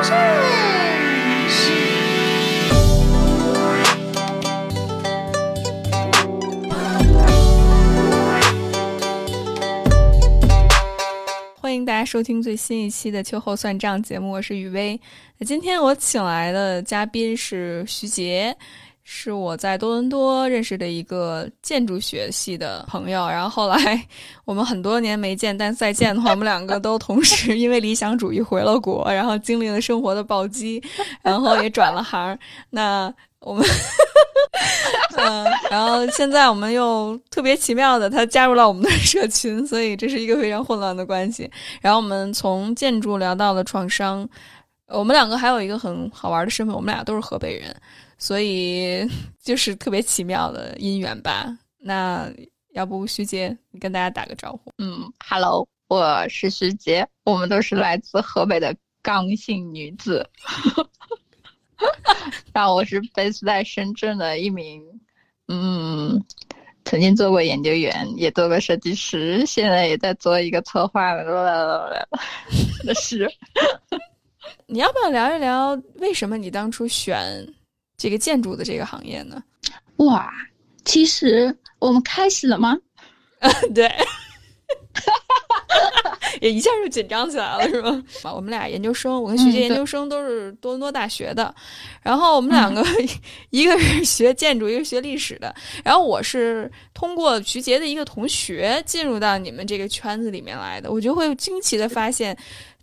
欢迎大家收听最新一期的秋后算账节目，我是雨薇。那今天我请来的嘉宾是徐杰，是我在多伦多认识的一个建筑学系的朋友。然后后来我们很多年没见，但再见的话，我们两个都同时 因为理想主义回了国，然后经历了生活的暴击，然后也转了行。那我们，嗯，然后现在我们又特别奇妙的，他加入了我们的社群，所以这是一个非常混乱的关系。然后我们从建筑聊到了创伤，我们两个还有一个很好玩的身份，我们俩都是河北人，所以就是特别奇妙的姻缘吧。那要不徐杰，你跟大家打个招呼？嗯，Hello，我是徐杰，我们都是来自河北的刚性女子。然后我是 base 在深圳的一名，嗯，曾经做过研究员，也做过设计师，现在也在做一个策划的 是。你要不要聊一聊为什么你当初选这个建筑的这个行业呢？哇，其实我们开始了吗？对。也一下就紧张起来了，是吗？我们俩研究生，我跟徐杰研究生都是多伦多大学的，然后我们两个 一个是学建筑，一个学历史的。然后我是通过徐杰的一个同学进入到你们这个圈子里面来的，我就会惊奇的发现，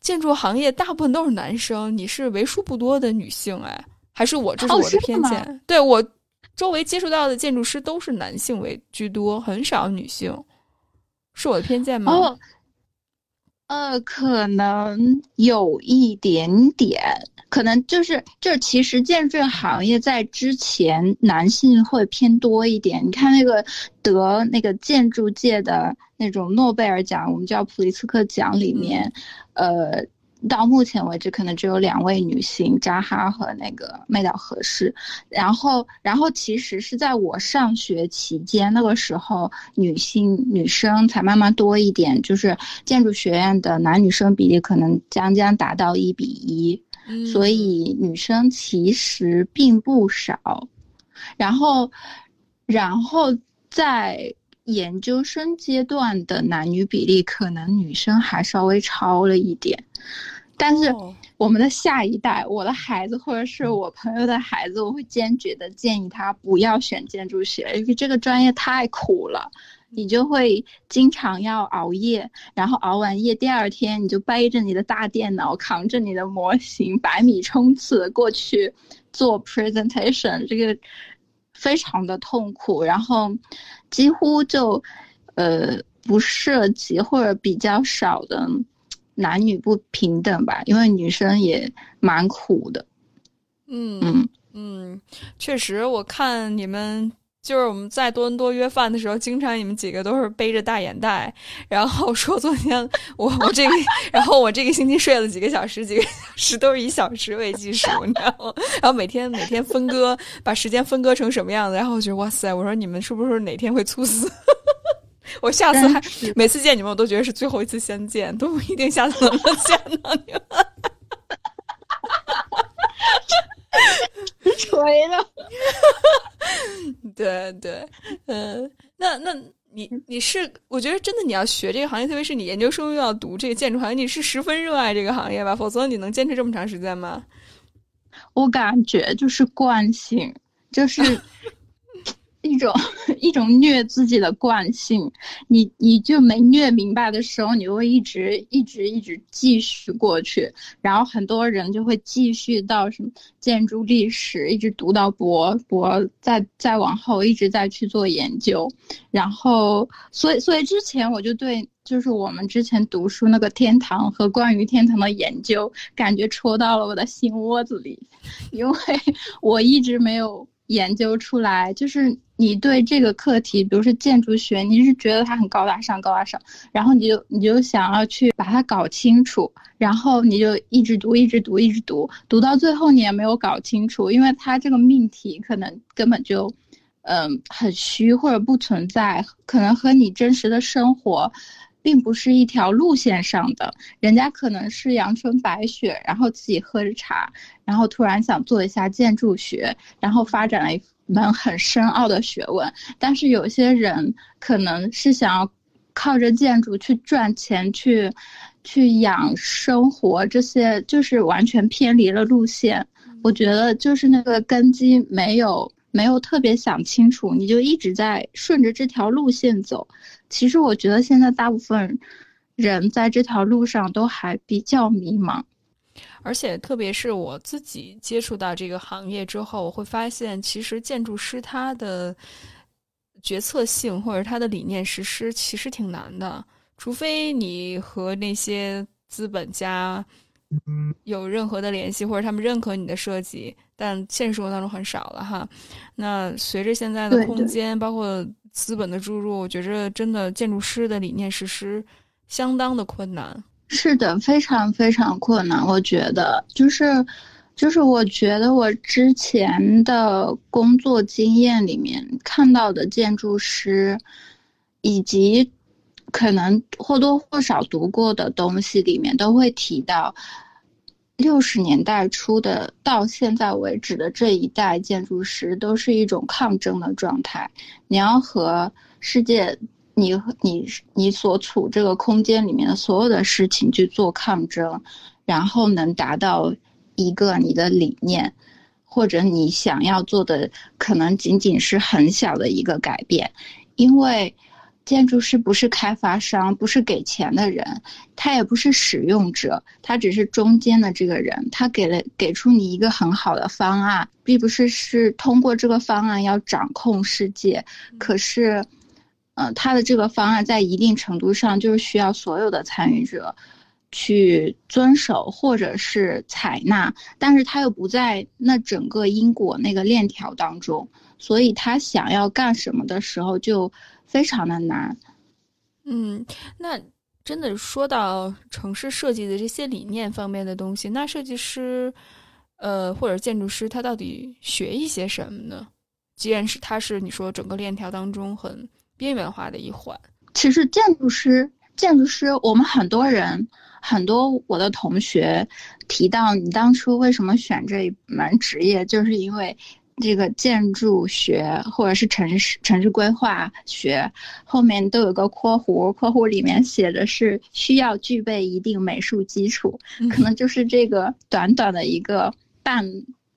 建筑行业大部分都是男生，你是为数不多的女性，哎，还是我这是我的偏见？对我周围接触到的建筑师都是男性为居多，很少女性，是我的偏见吗？呃，可能有一点点，可能就是就是，其实建筑行业在之前男性会偏多一点。你看那个得那个建筑界的那种诺贝尔奖，我们叫普利策克奖里面，呃。到目前为止，可能只有两位女性，扎哈和那个麦岛合适。然后，然后其实是在我上学期间，那个时候女性女生才慢慢多一点，就是建筑学院的男女生比例可能将将达到一比一，所以女生其实并不少。然后，然后在研究生阶段的男女比例，可能女生还稍微超了一点。但是我们的下一代，我的孩子或者是我朋友的孩子，我会坚决的建议他不要选建筑学，因为这个专业太苦了，你就会经常要熬夜，然后熬完夜第二天你就背着你的大电脑，扛着你的模型，百米冲刺过去做 presentation，这个非常的痛苦，然后几乎就呃不涉及或者比较少的。男女不平等吧，因为女生也蛮苦的。嗯嗯嗯，确实，我看你们就是我们在多伦多约饭的时候，经常你们几个都是背着大眼袋，然后说昨天我我这个，然后我这个星期睡了几个小时，几个小时都是以小时为计数，你知道吗？然后每天每天分割，把时间分割成什么样子？然后我觉得哇塞，我说你们是不是哪天会猝死？我下次还每次见你们，我都觉得是最后一次相见，都不一定下次能见到你们。锤了！对对，嗯，那那你你是，我觉得真的你要学这个行业，特别是你研究生又要读这个建筑行业，你是十分热爱这个行业吧？否则你能坚持这么长时间吗？我感觉就是惯性，就是。一种一种虐自己的惯性，你你就没虐明白的时候，你会一直一直一直继续过去，然后很多人就会继续到什么建筑历史，一直读到博博，再再往后一直在去做研究，然后所以所以之前我就对就是我们之前读书那个天堂和关于天堂的研究，感觉戳到了我的心窝子里，因为我一直没有。研究出来，就是你对这个课题，比如说建筑学，你是觉得它很高大上，高大上，然后你就你就想要去把它搞清楚，然后你就一直读，一直读，一直读，读到最后你也没有搞清楚，因为它这个命题可能根本就，嗯，很虚或者不存在，可能和你真实的生活。并不是一条路线上的，人家可能是阳春白雪，然后自己喝着茶，然后突然想做一下建筑学，然后发展了一门很深奥的学问。但是有些人可能是想要靠着建筑去赚钱，去去养生活，这些就是完全偏离了路线。我觉得就是那个根基没有。没有特别想清楚，你就一直在顺着这条路线走。其实我觉得现在大部分人在这条路上都还比较迷茫，而且特别是我自己接触到这个行业之后，我会发现，其实建筑师他的决策性或者他的理念实施其实挺难的，除非你和那些资本家。有任何的联系，或者他们认可你的设计，但现实生活当中很少了哈。那随着现在的空间，包括资本的注入，我觉着真的建筑师的理念实施相当的困难。是的，非常非常困难。我觉得就是，就是我觉得我之前的工作经验里面看到的建筑师，以及。可能或多或少读过的东西里面都会提到，六十年代初的到现在为止的这一代建筑师都是一种抗争的状态。你要和世界，你你你所处这个空间里面的所有的事情去做抗争，然后能达到一个你的理念，或者你想要做的可能仅仅是很小的一个改变，因为。建筑师不是开发商，不是给钱的人，他也不是使用者，他只是中间的这个人。他给了给出你一个很好的方案，并不是是通过这个方案要掌控世界。可是，嗯，他的这个方案在一定程度上就是需要所有的参与者去遵守或者是采纳，但是他又不在那整个因果那个链条当中，所以他想要干什么的时候就。非常的难，嗯，那真的说到城市设计的这些理念方面的东西，那设计师，呃，或者建筑师，他到底学一些什么呢？既然是他是你说整个链条当中很边缘化的一环，其实建筑师，建筑师，我们很多人，很多我的同学提到你当初为什么选这一门职业，就是因为。这个建筑学或者是城市城市规划学后面都有个括弧，括弧里面写的是需要具备一定美术基础，可能就是这个短短的一个半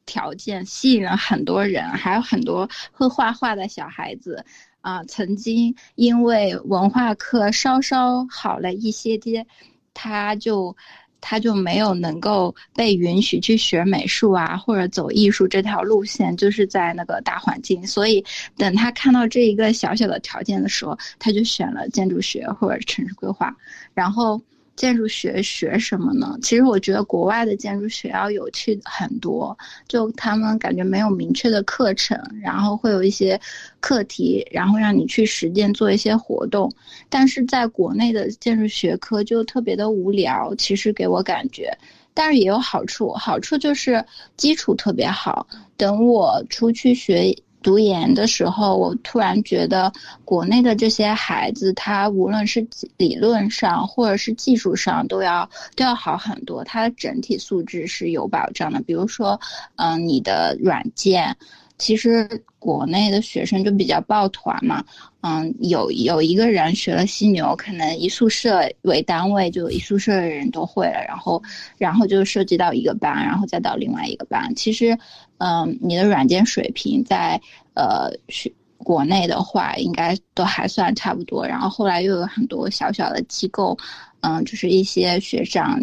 条件吸引了很多人，还有很多会画画的小孩子啊，曾经因为文化课稍稍好了一些些，他就。他就没有能够被允许去学美术啊，或者走艺术这条路线，就是在那个大环境。所以，等他看到这一个小小的条件的时候，他就选了建筑学或者城市规划，然后。建筑学学什么呢？其实我觉得国外的建筑学要有趣很多，就他们感觉没有明确的课程，然后会有一些课题，然后让你去实践做一些活动。但是在国内的建筑学科就特别的无聊，其实给我感觉，但是也有好处，好处就是基础特别好。等我出去学。读研的时候，我突然觉得国内的这些孩子，他无论是理论上或者是技术上，都要都要好很多。他的整体素质是有保障的。比如说，嗯，你的软件，其实国内的学生就比较抱团嘛。嗯，有有一个人学了犀牛，可能一宿舍为单位，就一宿舍的人都会了。然后，然后就涉及到一个班，然后再到另外一个班。其实。嗯，你的软件水平在呃学国内的话，应该都还算差不多。然后后来又有很多小小的机构，嗯，就是一些学长，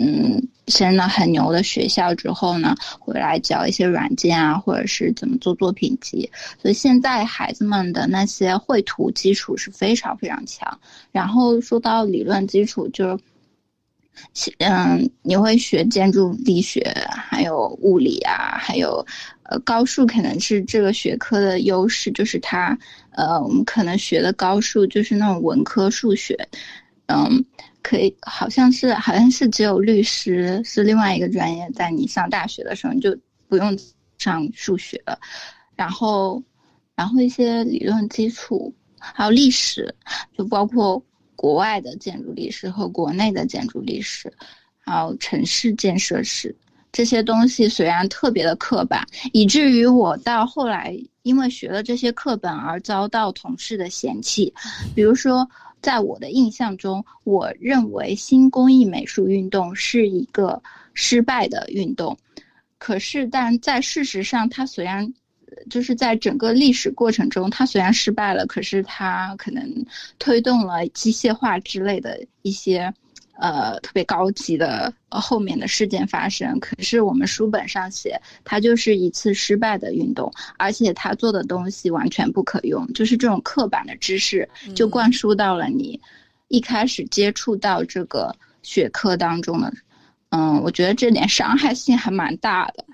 嗯，升了很牛的学校之后呢，回来教一些软件啊，或者是怎么做作品集。所以现在孩子们的那些绘图基础是非常非常强。然后说到理论基础，就是。嗯，你会学建筑力学，还有物理啊，还有，呃，高数可能是这个学科的优势，就是它，呃，我们可能学的高数就是那种文科数学，嗯，可以，好像是好像是只有律师是另外一个专业，在你上大学的时候你就不用上数学了，然后，然后一些理论基础，还有历史，就包括。国外的建筑历史和国内的建筑历史，还有城市建设史这些东西，虽然特别的刻板，以至于我到后来因为学了这些课本而遭到同事的嫌弃。比如说，在我的印象中，我认为新工艺美术运动是一个失败的运动。可是，但在事实上，它虽然。就是在整个历史过程中，它虽然失败了，可是它可能推动了机械化之类的一些，呃，特别高级的后面的事件发生。可是我们书本上写，它就是一次失败的运动，而且它做的东西完全不可用，就是这种刻板的知识就灌输到了你一开始接触到这个学科当中的。嗯，我觉得这点伤害性还蛮大的。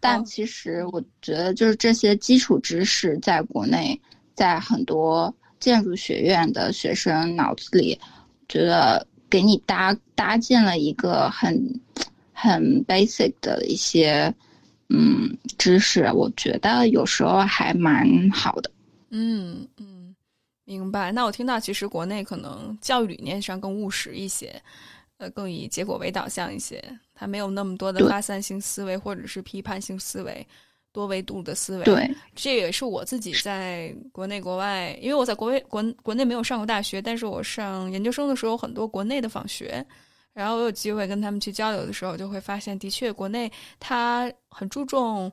但其实我觉得，就是这些基础知识，在国内，在很多建筑学院的学生脑子里，觉得给你搭搭建了一个很很 basic 的一些嗯知识，我觉得有时候还蛮好的。嗯嗯，明白。那我听到，其实国内可能教育理念上更务实一些，呃，更以结果为导向一些。他没有那么多的发散性思维，或者是批判性思维、多维度的思维。对，这也是我自己在国内、国外，因为我在国外国国内没有上过大学，但是我上研究生的时候，很多国内的访学，然后我有机会跟他们去交流的时候，就会发现，的确国内他很注重。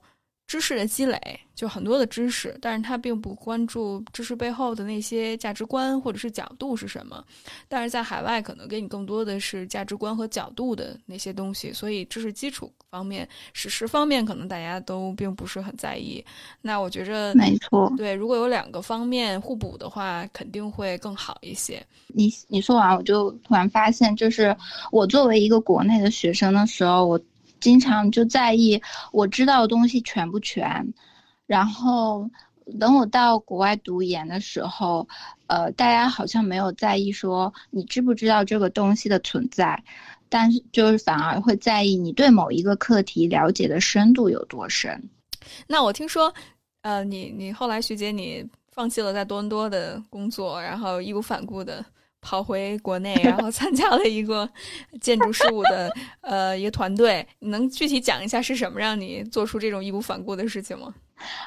知识的积累就很多的知识，但是他并不关注知识背后的那些价值观或者是角度是什么。但是在海外，可能给你更多的是价值观和角度的那些东西，所以知识基础方面、史实方面，可能大家都并不是很在意。那我觉着，没错，对，如果有两个方面互补的话，肯定会更好一些。你你说完，我就突然发现，就是我作为一个国内的学生的时候，我。经常就在意我知道的东西全不全，然后等我到国外读研的时候，呃，大家好像没有在意说你知不知道这个东西的存在，但是就是反而会在意你对某一个课题了解的深度有多深。那我听说，呃，你你后来徐姐你放弃了在多伦多的工作，然后义无反顾的。跑回国内，然后参加了一个建筑事务的呃一个团队，你能具体讲一下是什么让你做出这种义无反顾的事情吗？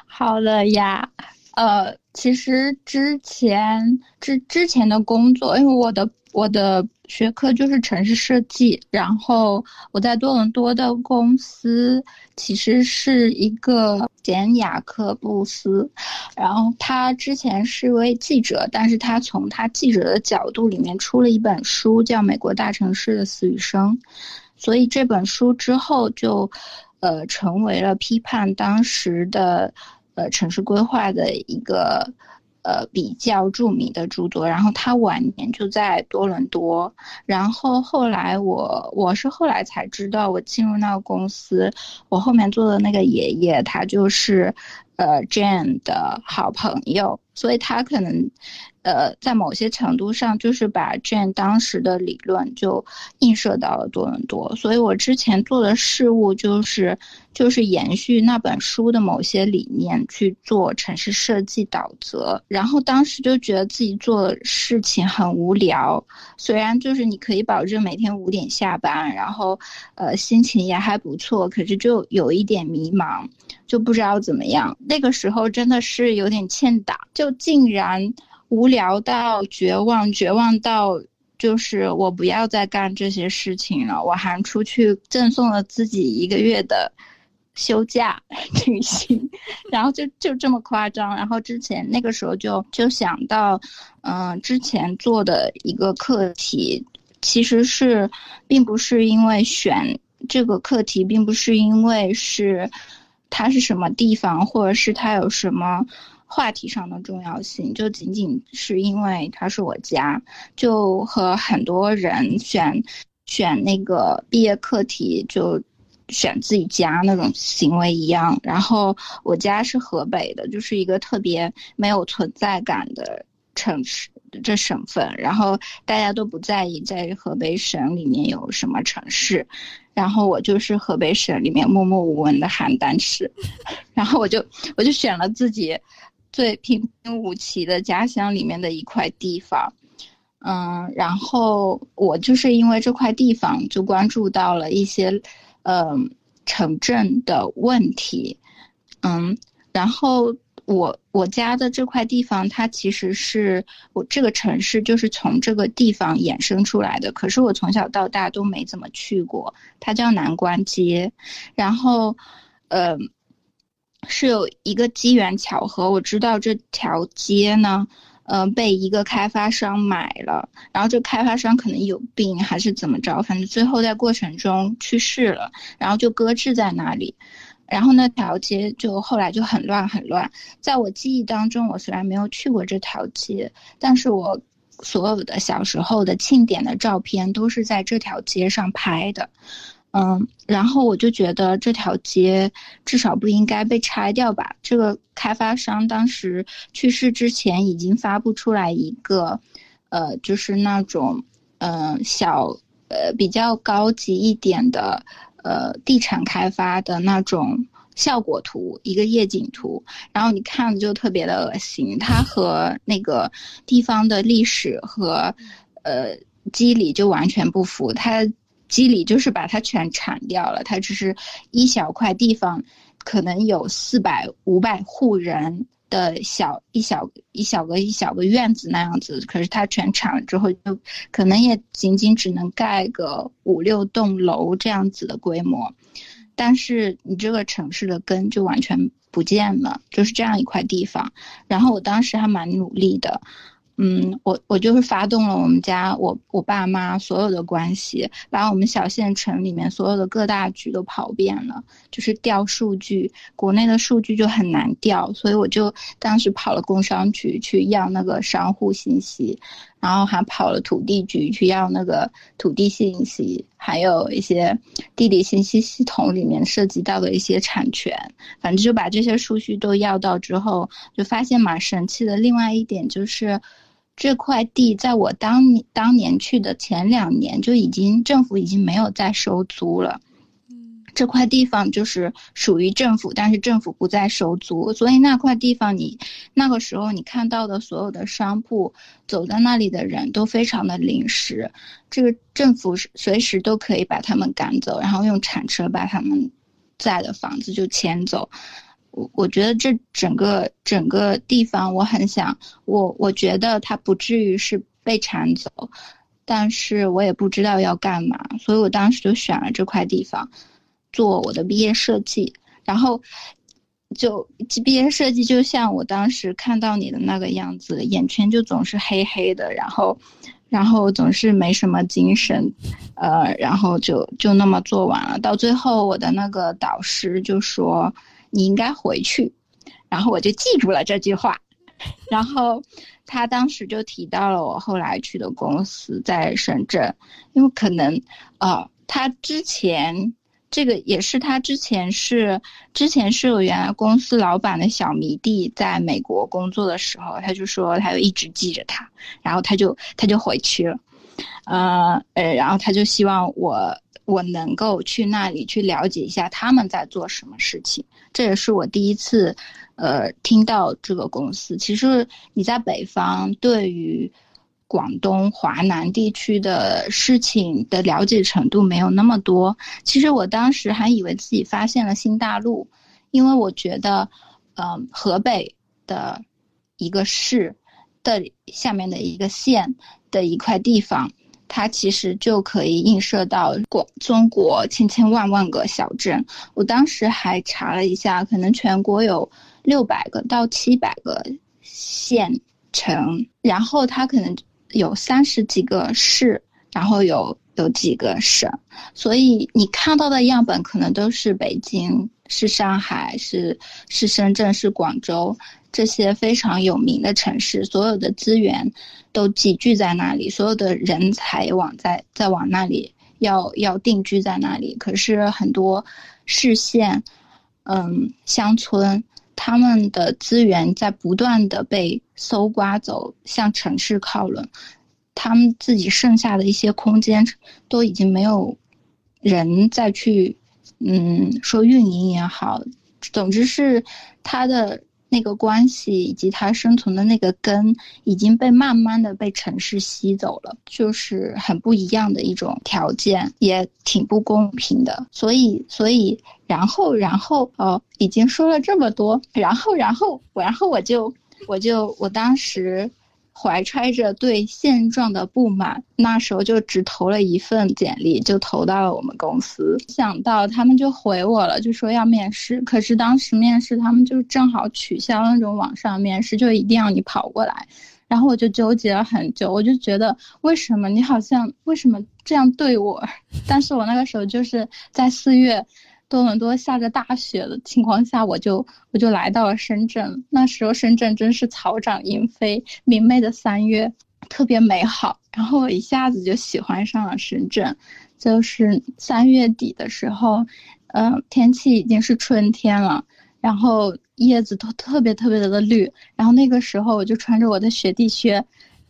好了呀，呃，其实之前之之前的工作，因为我的。我的学科就是城市设计，然后我在多伦多的公司其实是一个简雅克布斯，然后他之前是位记者，但是他从他记者的角度里面出了一本书，叫《美国大城市的死与生》，所以这本书之后就，呃，成为了批判当时的，呃，城市规划的一个。呃，比较著名的著作，然后他晚年就在多伦多，然后后来我我是后来才知道，我进入那个公司，我后面做的那个爷爷，他就是，呃，Jane 的好朋友，所以他可能。呃，在某些程度上，就是把 Jane 当时的理论就映射到了多伦多，所以我之前做的事物就是就是延续那本书的某些理念去做城市设计导则，然后当时就觉得自己做事情很无聊，虽然就是你可以保证每天五点下班，然后呃心情也还不错，可是就有一点迷茫，就不知道怎么样。那个时候真的是有点欠打，就竟然。无聊到绝望，绝望到就是我不要再干这些事情了。我还出去赠送了自己一个月的休假 旅行，然后就就这么夸张。然后之前那个时候就就想到，嗯，之前做的一个课题，其实是并不是因为选这个课题，并不是因为是它是什么地方，或者是它有什么。话题上的重要性，就仅仅是因为它是我家，就和很多人选选那个毕业课题就选自己家那种行为一样。然后我家是河北的，就是一个特别没有存在感的城市，这省份。然后大家都不在意在河北省里面有什么城市，然后我就是河北省里面默默无闻的邯郸市，然后我就我就选了自己。最平平无奇的家乡里面的一块地方，嗯，然后我就是因为这块地方就关注到了一些，嗯，城镇的问题，嗯，然后我我家的这块地方，它其实是我这个城市就是从这个地方衍生出来的，可是我从小到大都没怎么去过，它叫南关街，然后，呃，是有一个机缘巧合，我知道这条街呢。呃，被一个开发商买了，然后这开发商可能有病还是怎么着，反正最后在过程中去世了，然后就搁置在那里，然后那条街就后来就很乱很乱。在我记忆当中，我虽然没有去过这条街，但是我所有的小时候的庆典的照片都是在这条街上拍的。嗯，然后我就觉得这条街至少不应该被拆掉吧。这个开发商当时去世之前已经发布出来一个，呃，就是那种，嗯，小，呃，比较高级一点的，呃，地产开发的那种效果图，一个夜景图。然后你看就特别的恶心，它和那个地方的历史和，呃，机理就完全不符。它。机理就是把它全铲掉了，它只是一小块地方，可能有四百五百户人的小一小一小个一小个院子那样子，可是它全铲了之后，就可能也仅仅只能盖个五六栋楼这样子的规模，但是你这个城市的根就完全不见了，就是这样一块地方。然后我当时还蛮努力的。嗯，我我就是发动了我们家我我爸妈所有的关系，把我们小县城里面所有的各大局都跑遍了，就是调数据。国内的数据就很难调，所以我就当时跑了工商局去要那个商户信息，然后还跑了土地局去要那个土地信息，还有一些地理信息系统里面涉及到的一些产权，反正就把这些数据都要到之后，就发现蛮神奇的。另外一点就是。这块地在我当年当年去的前两年就已经政府已经没有再收租了，嗯，这块地方就是属于政府，但是政府不再收租，所以那块地方你那个时候你看到的所有的商铺，走在那里的人都非常的临时，这个政府随时都可以把他们赶走，然后用铲车把他们在的房子就迁走。我我觉得这整个整个地方，我很想我我觉得它不至于是被铲走，但是我也不知道要干嘛，所以我当时就选了这块地方做我的毕业设计，然后就毕业设计就像我当时看到你的那个样子，眼圈就总是黑黑的，然后然后总是没什么精神，呃，然后就就那么做完了，到最后我的那个导师就说。你应该回去，然后我就记住了这句话。然后他当时就提到了我后来去的公司在深圳，因为可能，呃，他之前这个也是他之前是之前是有原来公司老板的小迷弟在美国工作的时候，他就说他就一直记着他，然后他就他就回去了，呃呃，然后他就希望我我能够去那里去了解一下他们在做什么事情。这也是我第一次，呃，听到这个公司。其实你在北方，对于广东华南地区的事情的了解程度没有那么多。其实我当时还以为自己发现了新大陆，因为我觉得，嗯，河北的一个市的下面的一个县的一块地方。它其实就可以映射到广中国千千万万个小镇。我当时还查了一下，可能全国有六百个到七百个县城，然后它可能有三十几个市，然后有有几个省。所以你看到的样本可能都是北京、是上海、是是深圳、是广州。这些非常有名的城市，所有的资源都集聚在那里，所有的人才往在在往那里要要定居在那里。可是很多市县，嗯，乡村，他们的资源在不断的被搜刮走，向城市靠拢，他们自己剩下的一些空间都已经没有人再去，嗯，说运营也好，总之是他的。那个关系以及他生存的那个根已经被慢慢的被城市吸走了，就是很不一样的一种条件，也挺不公平的。所以，所以，然后，然后，哦，已经说了这么多，然后，然后，然后我就，我就，我当时。怀揣着对现状的不满，那时候就只投了一份简历，就投到了我们公司。想到他们就回我了，就说要面试。可是当时面试他们就正好取消那种网上面试，就一定要你跑过来。然后我就纠结了很久，我就觉得为什么你好像为什么这样对我？但是我那个时候就是在四月。多伦多下着大雪的情况下，我就我就来到了深圳。那时候深圳真是草长莺飞，明媚的三月特别美好。然后我一下子就喜欢上了深圳。就是三月底的时候，嗯，天气已经是春天了，然后叶子都特别特别的绿。然后那个时候，我就穿着我的雪地靴。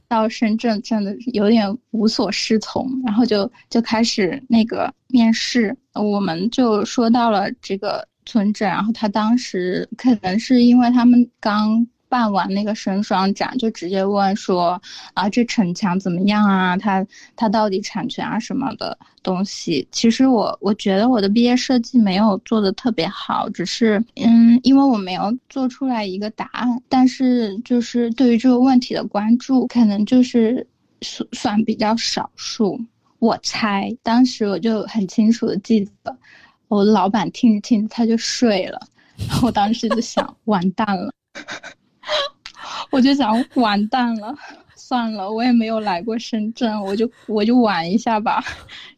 到深圳真的有点无所适从，然后就就开始那个面试，我们就说到了这个村镇，然后他当时可能是因为他们刚。办完那个神双展，就直接问说啊，这城墙怎么样啊？它它到底产权啊什么的东西？其实我我觉得我的毕业设计没有做的特别好，只是嗯，因为我没有做出来一个答案。但是就是对于这个问题的关注，可能就是算算比较少数。我猜当时我就很清楚的记得，我老板听着听着他就睡了，我当时就想 完蛋了。我就想完蛋了，算了，我也没有来过深圳，我就我就玩一下吧。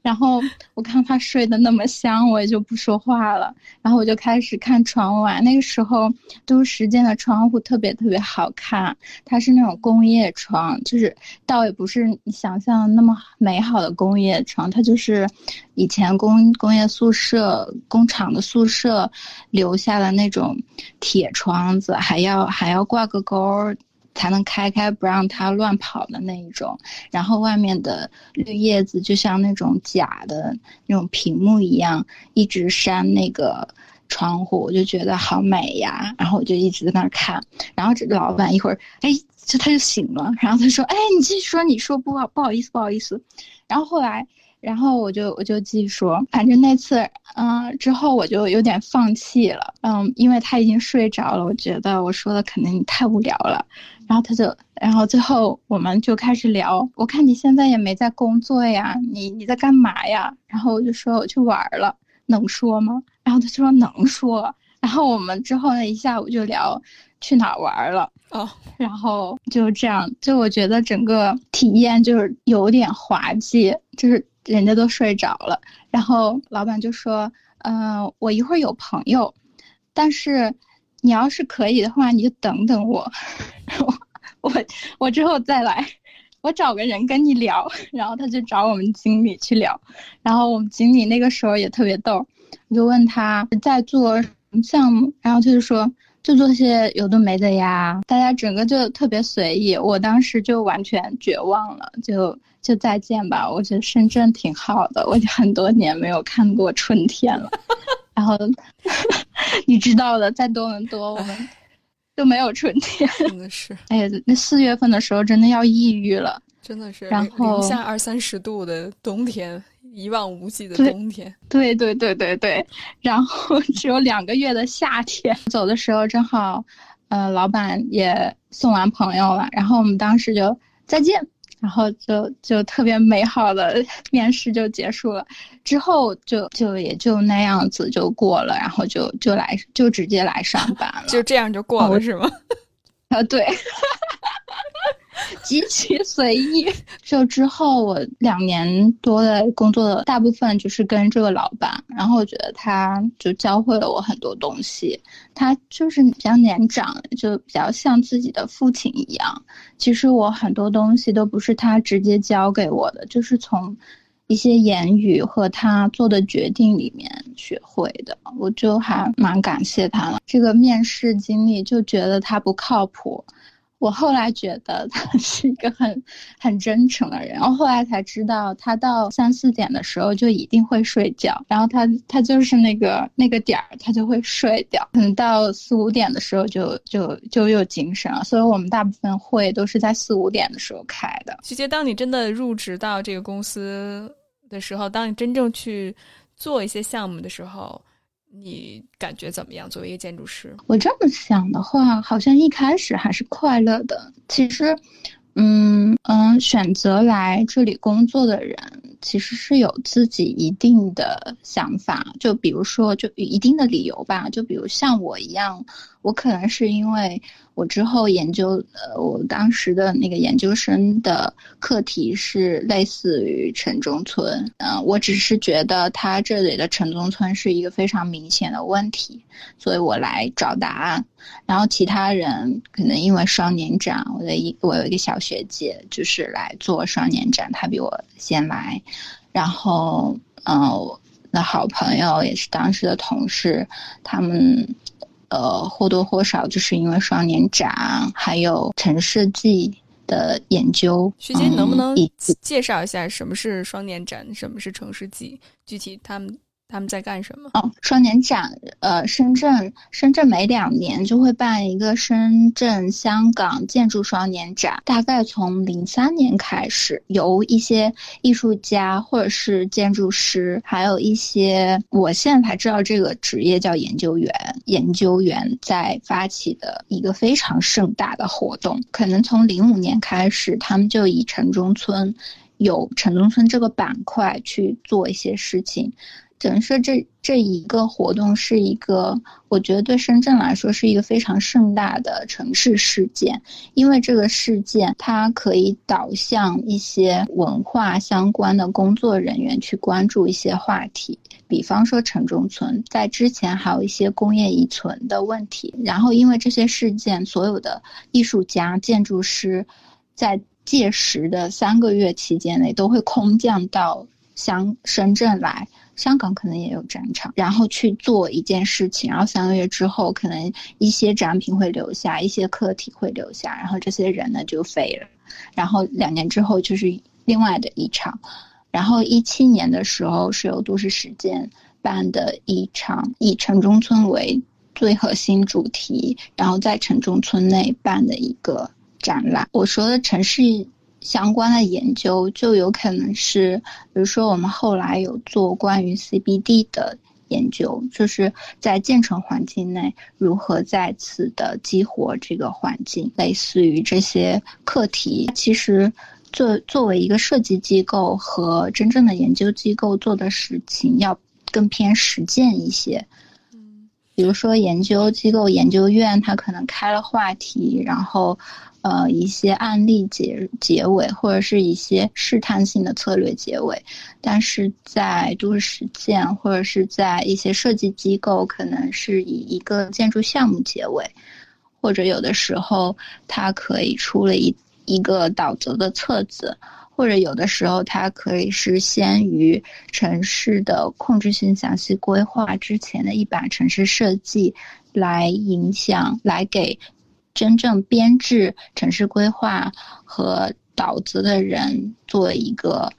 然后我看他睡得那么香，我也就不说话了。然后我就开始看窗外，那个时候都时间的窗户特别特别好看，它是那种工业窗，就是倒也不是你想象那么美好的工业窗，它就是以前工工业宿舍、工厂的宿舍留下的那种铁窗子，还要还要挂个钩儿。才能开开，不让它乱跑的那一种。然后外面的绿叶子就像那种假的那种屏幕一样，一直扇那个窗户，我就觉得好美呀。然后我就一直在那儿看。然后这个老板一会儿，哎，就他就醒了，然后他说：“哎，你继续说，你说不好不好意思不好意思。”然后后来。然后我就我就继续说，反正那次，嗯，之后我就有点放弃了，嗯，因为他已经睡着了，我觉得我说的可能太无聊了。然后他就，然后最后我们就开始聊，我看你现在也没在工作呀，你你在干嘛呀？然后我就说我去玩了，能说吗？然后他就说能说。然后我们之后那一下午就聊去哪玩了，哦，然后就这样，就我觉得整个体验就是有点滑稽，就是。人家都睡着了，然后老板就说：“嗯，我一会儿有朋友，但是你要是可以的话，你就等等我，我我之后再来，我找个人跟你聊。”然后他就找我们经理去聊，然后我们经理那个时候也特别逗，我就问他在做什么项目，然后他就说就做些有的没的呀，大家整个就特别随意，我当时就完全绝望了，就。就再见吧，我觉得深圳挺好的，我已经很多年没有看过春天了。然后 你知道的，在多伦多我们都没有春天，真的是。哎呀，那四月份的时候真的要抑郁了，真的是。然后零下二三十度的冬天，一望无际的冬天。对对对对对。然后 只有两个月的夏天，走的时候正好，呃，老板也送完朋友了，然后我们当时就再见。然后就就特别美好的 面试就结束了，之后就就也就那样子就过了，然后就就来就直接来上班了，就这样就过了是吗？啊，对。极其随意。就之后我两年多的工作，大部分就是跟这个老板，然后我觉得他就教会了我很多东西。他就是比较年长，就比较像自己的父亲一样。其实我很多东西都不是他直接教给我的，就是从一些言语和他做的决定里面学会的。我就还蛮感谢他了。这个面试经历就觉得他不靠谱。我后来觉得他是一个很很真诚的人，然后后来才知道，他到三四点的时候就一定会睡觉，然后他他就是那个那个点儿，他就会睡掉，可能到四五点的时候就就就又精神了。所以我们大部分会都是在四五点的时候开的。徐杰，当你真的入职到这个公司的时候，当你真正去做一些项目的时候。你感觉怎么样？作为一个建筑师，我这么想的话，好像一开始还是快乐的。其实，嗯嗯，选择来这里工作的人，其实是有自己一定的想法。就比如说，就一定的理由吧。就比如像我一样。我可能是因为我之后研究，呃，我当时的那个研究生的课题是类似于城中村，嗯，我只是觉得他这里的城中村是一个非常明显的问题，所以我来找答案。然后其他人可能因为双年展，我的一我有一个小学姐就是来做双年展，她比我先来，然后嗯，我的好朋友也是当时的同事，他们。呃，或多或少就是因为双年展，还有城市记的研究。徐姐，能不能介绍一下什么是双年展，什么是城市记？具体他们。他们在干什么？哦，双年展，呃，深圳，深圳每两年就会办一个深圳香港建筑双年展，大概从零三年开始，由一些艺术家或者是建筑师，还有一些我现在才知道这个职业叫研究员，研究员在发起的一个非常盛大的活动。可能从零五年开始，他们就以城中村，有城中村这个板块去做一些事情。等于说，这这一个活动是一个，我觉得对深圳来说是一个非常盛大的城市事件，因为这个事件它可以导向一些文化相关的工作人员去关注一些话题，比方说城中村，在之前还有一些工业遗存的问题，然后因为这些事件，所有的艺术家、建筑师，在届时的三个月期间内都会空降到香深圳来。香港可能也有展场，然后去做一件事情，然后三个月之后，可能一些展品会留下，一些课题会留下，然后这些人呢就飞了，然后两年之后就是另外的一场，然后一七年的时候是由都市实践办的一场以城中村为最核心主题，然后在城中村内办的一个展览。我说的城市。相关的研究就有可能是，比如说我们后来有做关于 CBD 的研究，就是在建成环境内如何再次的激活这个环境，类似于这些课题。其实，作作为一个设计机构和真正的研究机构做的事情，要更偏实践一些。比如说研究机构、研究院，它可能开了话题，然后。呃，一些案例结结尾，或者是一些试探性的策略结尾，但是在都市实践或者是在一些设计机构，可能是以一个建筑项目结尾，或者有的时候它可以出了一一个导则的册子，或者有的时候它可以是先于城市的控制性详细规划之前的一版城市设计来影响，来给。真正编制城市规划和导子的人做一个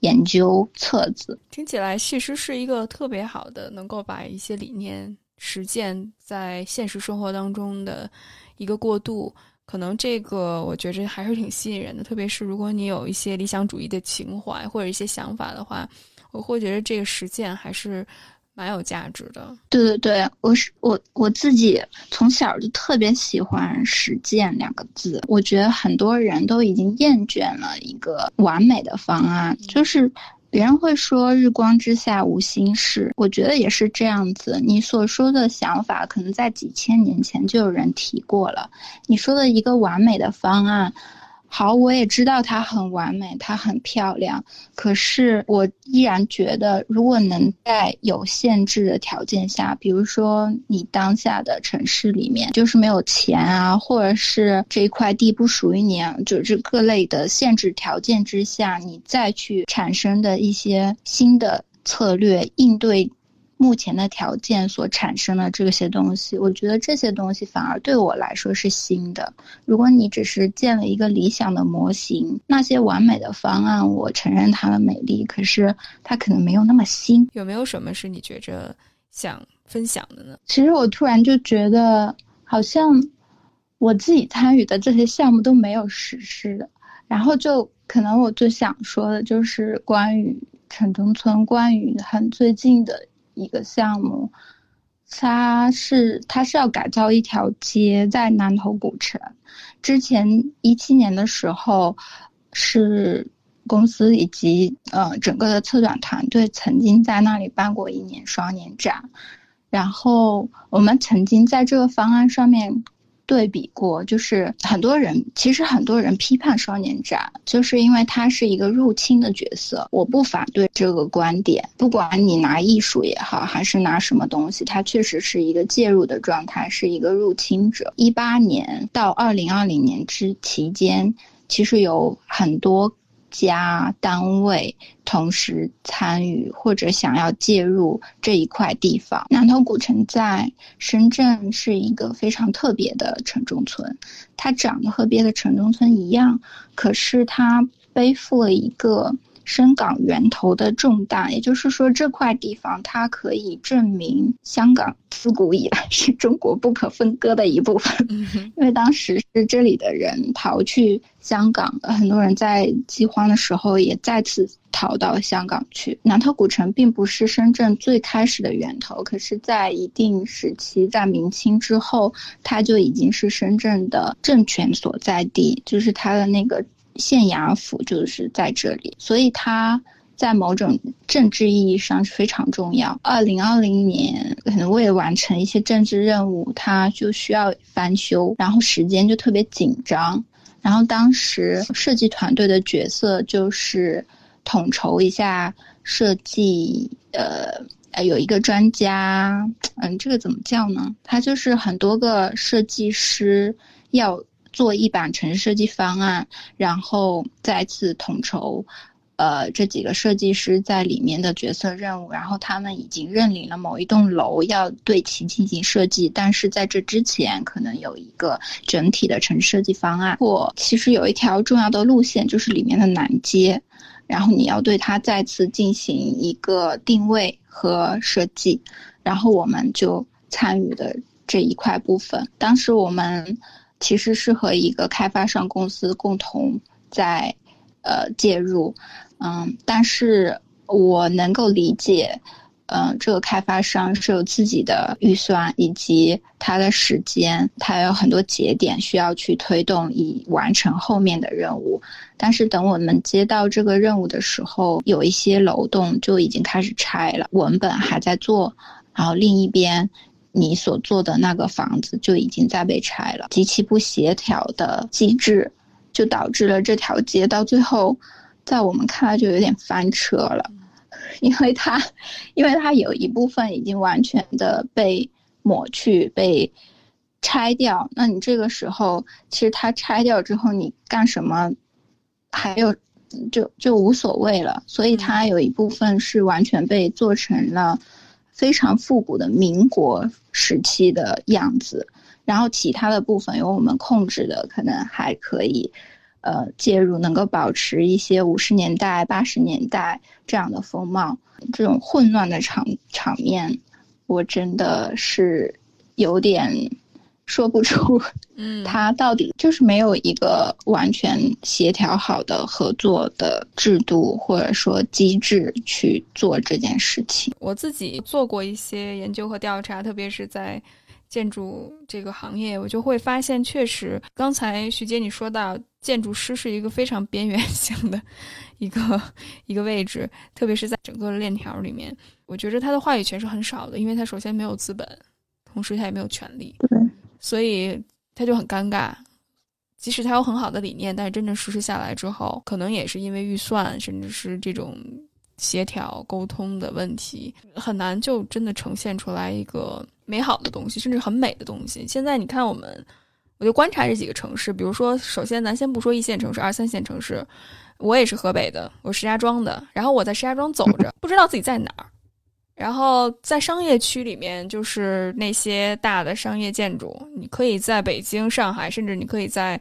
研究册子，听起来其实是一个特别好的，能够把一些理念实践在现实生活当中的一个过渡。可能这个我觉着还是挺吸引人的，特别是如果你有一些理想主义的情怀或者一些想法的话，我会觉得这个实践还是。蛮有价值的，对对对，我是我我自己从小就特别喜欢实践两个字。我觉得很多人都已经厌倦了一个完美的方案，就是别人会说“日光之下无新事”，我觉得也是这样子。你所说的想法，可能在几千年前就有人提过了。你说的一个完美的方案。好，我也知道它很完美，它很漂亮。可是我依然觉得，如果能在有限制的条件下，比如说你当下的城市里面就是没有钱啊，或者是这一块地不属于你啊，就是各类的限制条件之下，你再去产生的一些新的策略应对目前的条件所产生的这些东西，我觉得这些东西反而对我来说是新的。如果你只是建了一个理想的模型，那些完美的方案，我承认它的美丽，可是它可能没有那么新。有没有什么是你觉着想分享的呢？其实我突然就觉得，好像我自己参与的这些项目都没有实施的，然后就可能我最想说的就是关于城中村，关于很最近的。一个项目，它是它是要改造一条街在南头古城。之前一七年的时候，是公司以及呃整个的策展团队曾经在那里办过一年双年展，然后我们曾经在这个方案上面。对比过，就是很多人其实很多人批判双年展，就是因为它是一个入侵的角色。我不反对这个观点，不管你拿艺术也好，还是拿什么东西，它确实是一个介入的状态，是一个入侵者。一八年到二零二零年之期间，其实有很多。家单位同时参与或者想要介入这一块地方，南头古城在深圳是一个非常特别的城中村，它长得和别的城中村一样，可是它背负了一个。深港源头的重担，也就是说，这块地方它可以证明香港自古以来是中国不可分割的一部分。因为当时是这里的人逃去香港，很多人在饥荒的时候也再次逃到香港去。南头古城并不是深圳最开始的源头，可是，在一定时期，在明清之后，它就已经是深圳的政权所在地，就是它的那个。县衙府就是在这里，所以它在某种政治意义上是非常重要。二零二零年可能为了完成一些政治任务，它就需要翻修，然后时间就特别紧张。然后当时设计团队的角色就是统筹一下设计，呃呃，有一个专家，嗯，这个怎么叫呢？他就是很多个设计师要。做一版城市设计方案，然后再次统筹，呃，这几个设计师在里面的角色任务。然后他们已经认领了某一栋楼，要对其进行设计。但是在这之前，可能有一个整体的城市设计方案。或其实有一条重要的路线，就是里面的南街，然后你要对它再次进行一个定位和设计。然后我们就参与的这一块部分。当时我们。其实是和一个开发商公司共同在，呃介入，嗯，但是我能够理解，嗯，这个开发商是有自己的预算以及他的时间，他有很多节点需要去推动以完成后面的任务。但是等我们接到这个任务的时候，有一些楼栋就已经开始拆了，文本还在做，然后另一边。你所做的那个房子就已经在被拆了，极其不协调的机制，就导致了这条街到最后，在我们看来就有点翻车了，因为它，因为它有一部分已经完全的被抹去、被拆掉。那你这个时候，其实它拆掉之后，你干什么，还有就就无所谓了。所以它有一部分是完全被做成了。非常复古的民国时期的样子，然后其他的部分由我们控制的，可能还可以，呃，介入能够保持一些五十年代、八十年代这样的风貌。这种混乱的场场面，我真的是有点。说不出，嗯，他到底就是没有一个完全协调好的合作的制度或者说机制去做这件事情。我自己做过一些研究和调查，特别是在建筑这个行业，我就会发现，确实，刚才徐姐你说到，建筑师是一个非常边缘 性的一个一个位置，特别是在整个链条里面，我觉得他的话语权是很少的，因为他首先没有资本，同时他也没有权利。对。所以他就很尴尬，即使他有很好的理念，但是真正实施下来之后，可能也是因为预算，甚至是这种协调沟通的问题，很难就真的呈现出来一个美好的东西，甚至很美的东西。现在你看，我们我就观察这几个城市，比如说，首先咱先不说一线城市、二三线城市，我也是河北的，我石家庄的，然后我在石家庄走着，不知道自己在哪儿。然后在商业区里面，就是那些大的商业建筑，你可以在北京、上海，甚至你可以在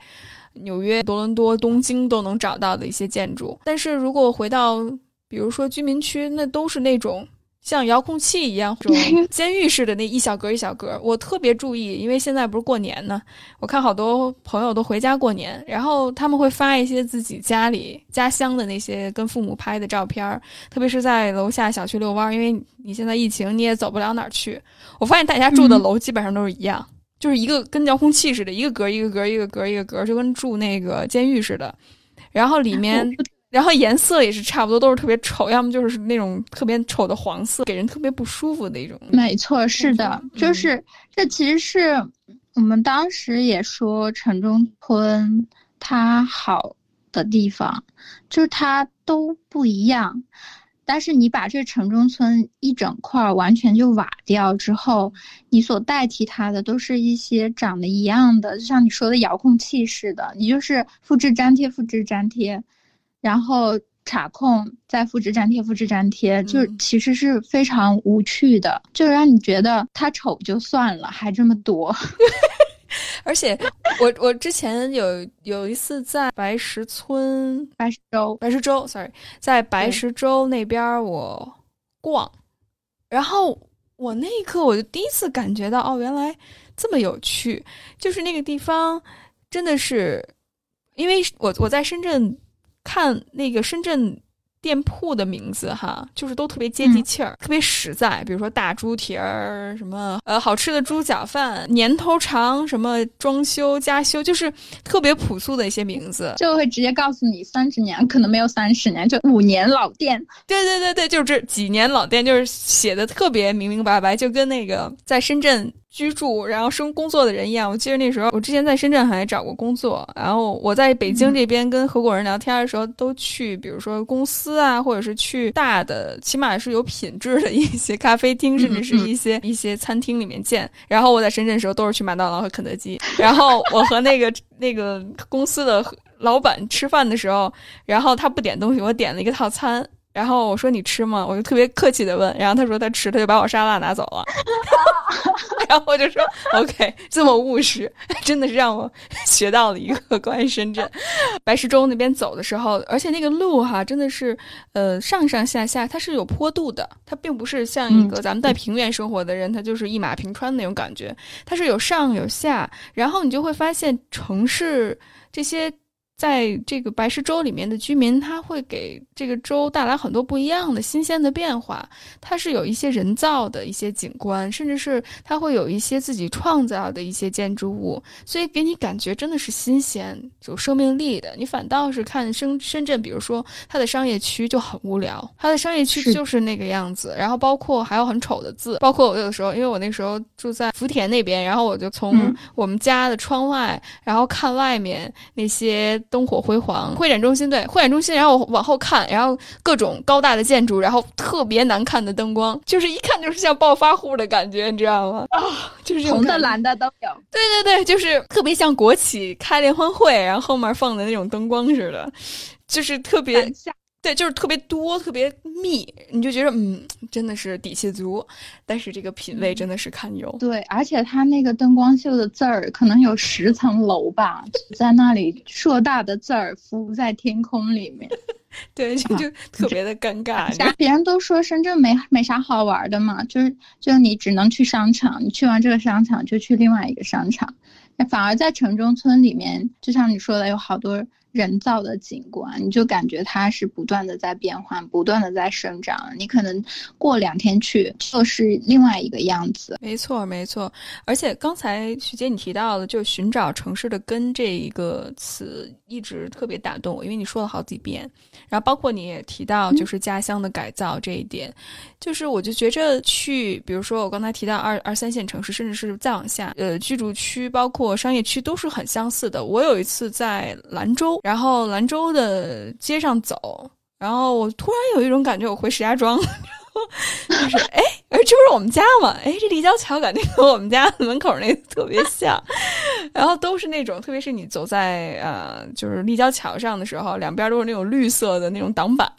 纽约、多伦多、东京都能找到的一些建筑。但是如果回到，比如说居民区，那都是那种。像遥控器一样，这种 监狱似的那一小格一小格，我特别注意，因为现在不是过年呢，我看好多朋友都回家过年，然后他们会发一些自己家里家乡的那些跟父母拍的照片，特别是在楼下小区遛弯，因为你现在疫情你也走不了哪儿去。我发现大家住的楼基本上都是一样，就是一个跟遥控器似的，一个格一个格一个格一个格，就跟住那个监狱似的，然后里面。然后颜色也是差不多，都是特别丑，要么就是那种特别丑的黄色，给人特别不舒服的一种。没错，是的，就是这其实是我们当时也说城中村它好的地方，就是它都不一样。但是你把这城中村一整块完全就瓦掉之后，你所代替它的都是一些长得一样的，就像你说的遥控器似的，你就是复制粘贴，复制粘贴。然后查控，再复制粘贴，复制粘贴，就其实是非常无趣的，就让你觉得它丑就算了，还这么多。而且我我之前有有一次在白石村、白石洲、白石洲，sorry，在白石洲那边我逛，然后我那一刻我就第一次感觉到，哦，原来这么有趣，就是那个地方真的是，因为我我在深圳。看那个深圳店铺的名字哈，就是都特别接地气儿，特别实在。比如说大猪蹄儿，什么呃好吃的猪脚饭，年头长，什么装修加修，就是特别朴素的一些名字，就会直接告诉你三十年，可能没有三十年，就五年老店。对对对对，就是这几年老店，就是写的特别明明白白，就跟那个在深圳。居住然后生工作的人一样，我记得那时候我之前在深圳还找过工作，然后我在北京这边跟合伙人聊天的时候，都去比如说公司啊，或者是去大的，起码是有品质的一些咖啡厅，甚至是一些一些餐厅里面见。然后我在深圳的时候都是去麦当劳和肯德基。然后我和那个那个公司的老板吃饭的时候，然后他不点东西，我点了一个套餐。然后我说你吃吗？我就特别客气的问，然后他说他吃，他就把我沙拉拿走了。然后我就说 OK，这么务实，真的是让我学到了一个关于深圳白石洲那边走的时候，而且那个路哈真的是呃上上下下它是有坡度的，它并不是像一个咱们在平原生活的人，他就是一马平川那种感觉，它是有上有下，然后你就会发现城市这些。在这个白石洲里面的居民，他会给这个州带来很多不一样的新鲜的变化。它是有一些人造的一些景观，甚至是它会有一些自己创造的一些建筑物，所以给你感觉真的是新鲜、有生命力的。你反倒是看深深圳，比如说它的商业区就很无聊，它的商业区就是那个样子。然后包括还有很丑的字，包括我有的时候，因为我那时候住在福田那边，然后我就从我们家的窗外，然后看外面那些。灯火辉煌，会展中心对会展中心，然后往后看，然后各种高大的建筑，然后特别难看的灯光，就是一看就是像暴发户的感觉，你知道吗？啊，就是红的蓝的都有。对对对，就是特别像国企开联欢会，然后后面放的那种灯光似的，就是特别。对，就是特别多，特别密，你就觉得嗯，真的是底气足，但是这个品味真的是堪忧。对，而且它那个灯光秀的字儿，可能有十层楼吧，在那里硕大的字儿浮在天空里面，对，就就特别的尴尬。别人都说深圳没没啥好玩的嘛，就是就你只能去商场，你去完这个商场就去另外一个商场，那反而在城中村里面，就像你说的，有好多。人造的景观，你就感觉它是不断的在变换，不断的在生长。你可能过两天去，就是另外一个样子。没错，没错。而且刚才徐姐你提到的，就寻找城市的根这一个词，一直特别打动我，因为你说了好几遍。然后包括你也提到，就是家乡的改造这一点，就是我就觉着去，比如说我刚才提到二二三线城市，甚至是再往下，呃，居住区包括商业区都是很相似的。我有一次在兰州。然后兰州的街上走，然后我突然有一种感觉，我回石家庄，就是哎，哎，这不是我们家吗？哎，这立交桥感觉和我们家门口那特别像。然后都是那种，特别是你走在呃，就是立交桥上的时候，两边都是那种绿色的那种挡板，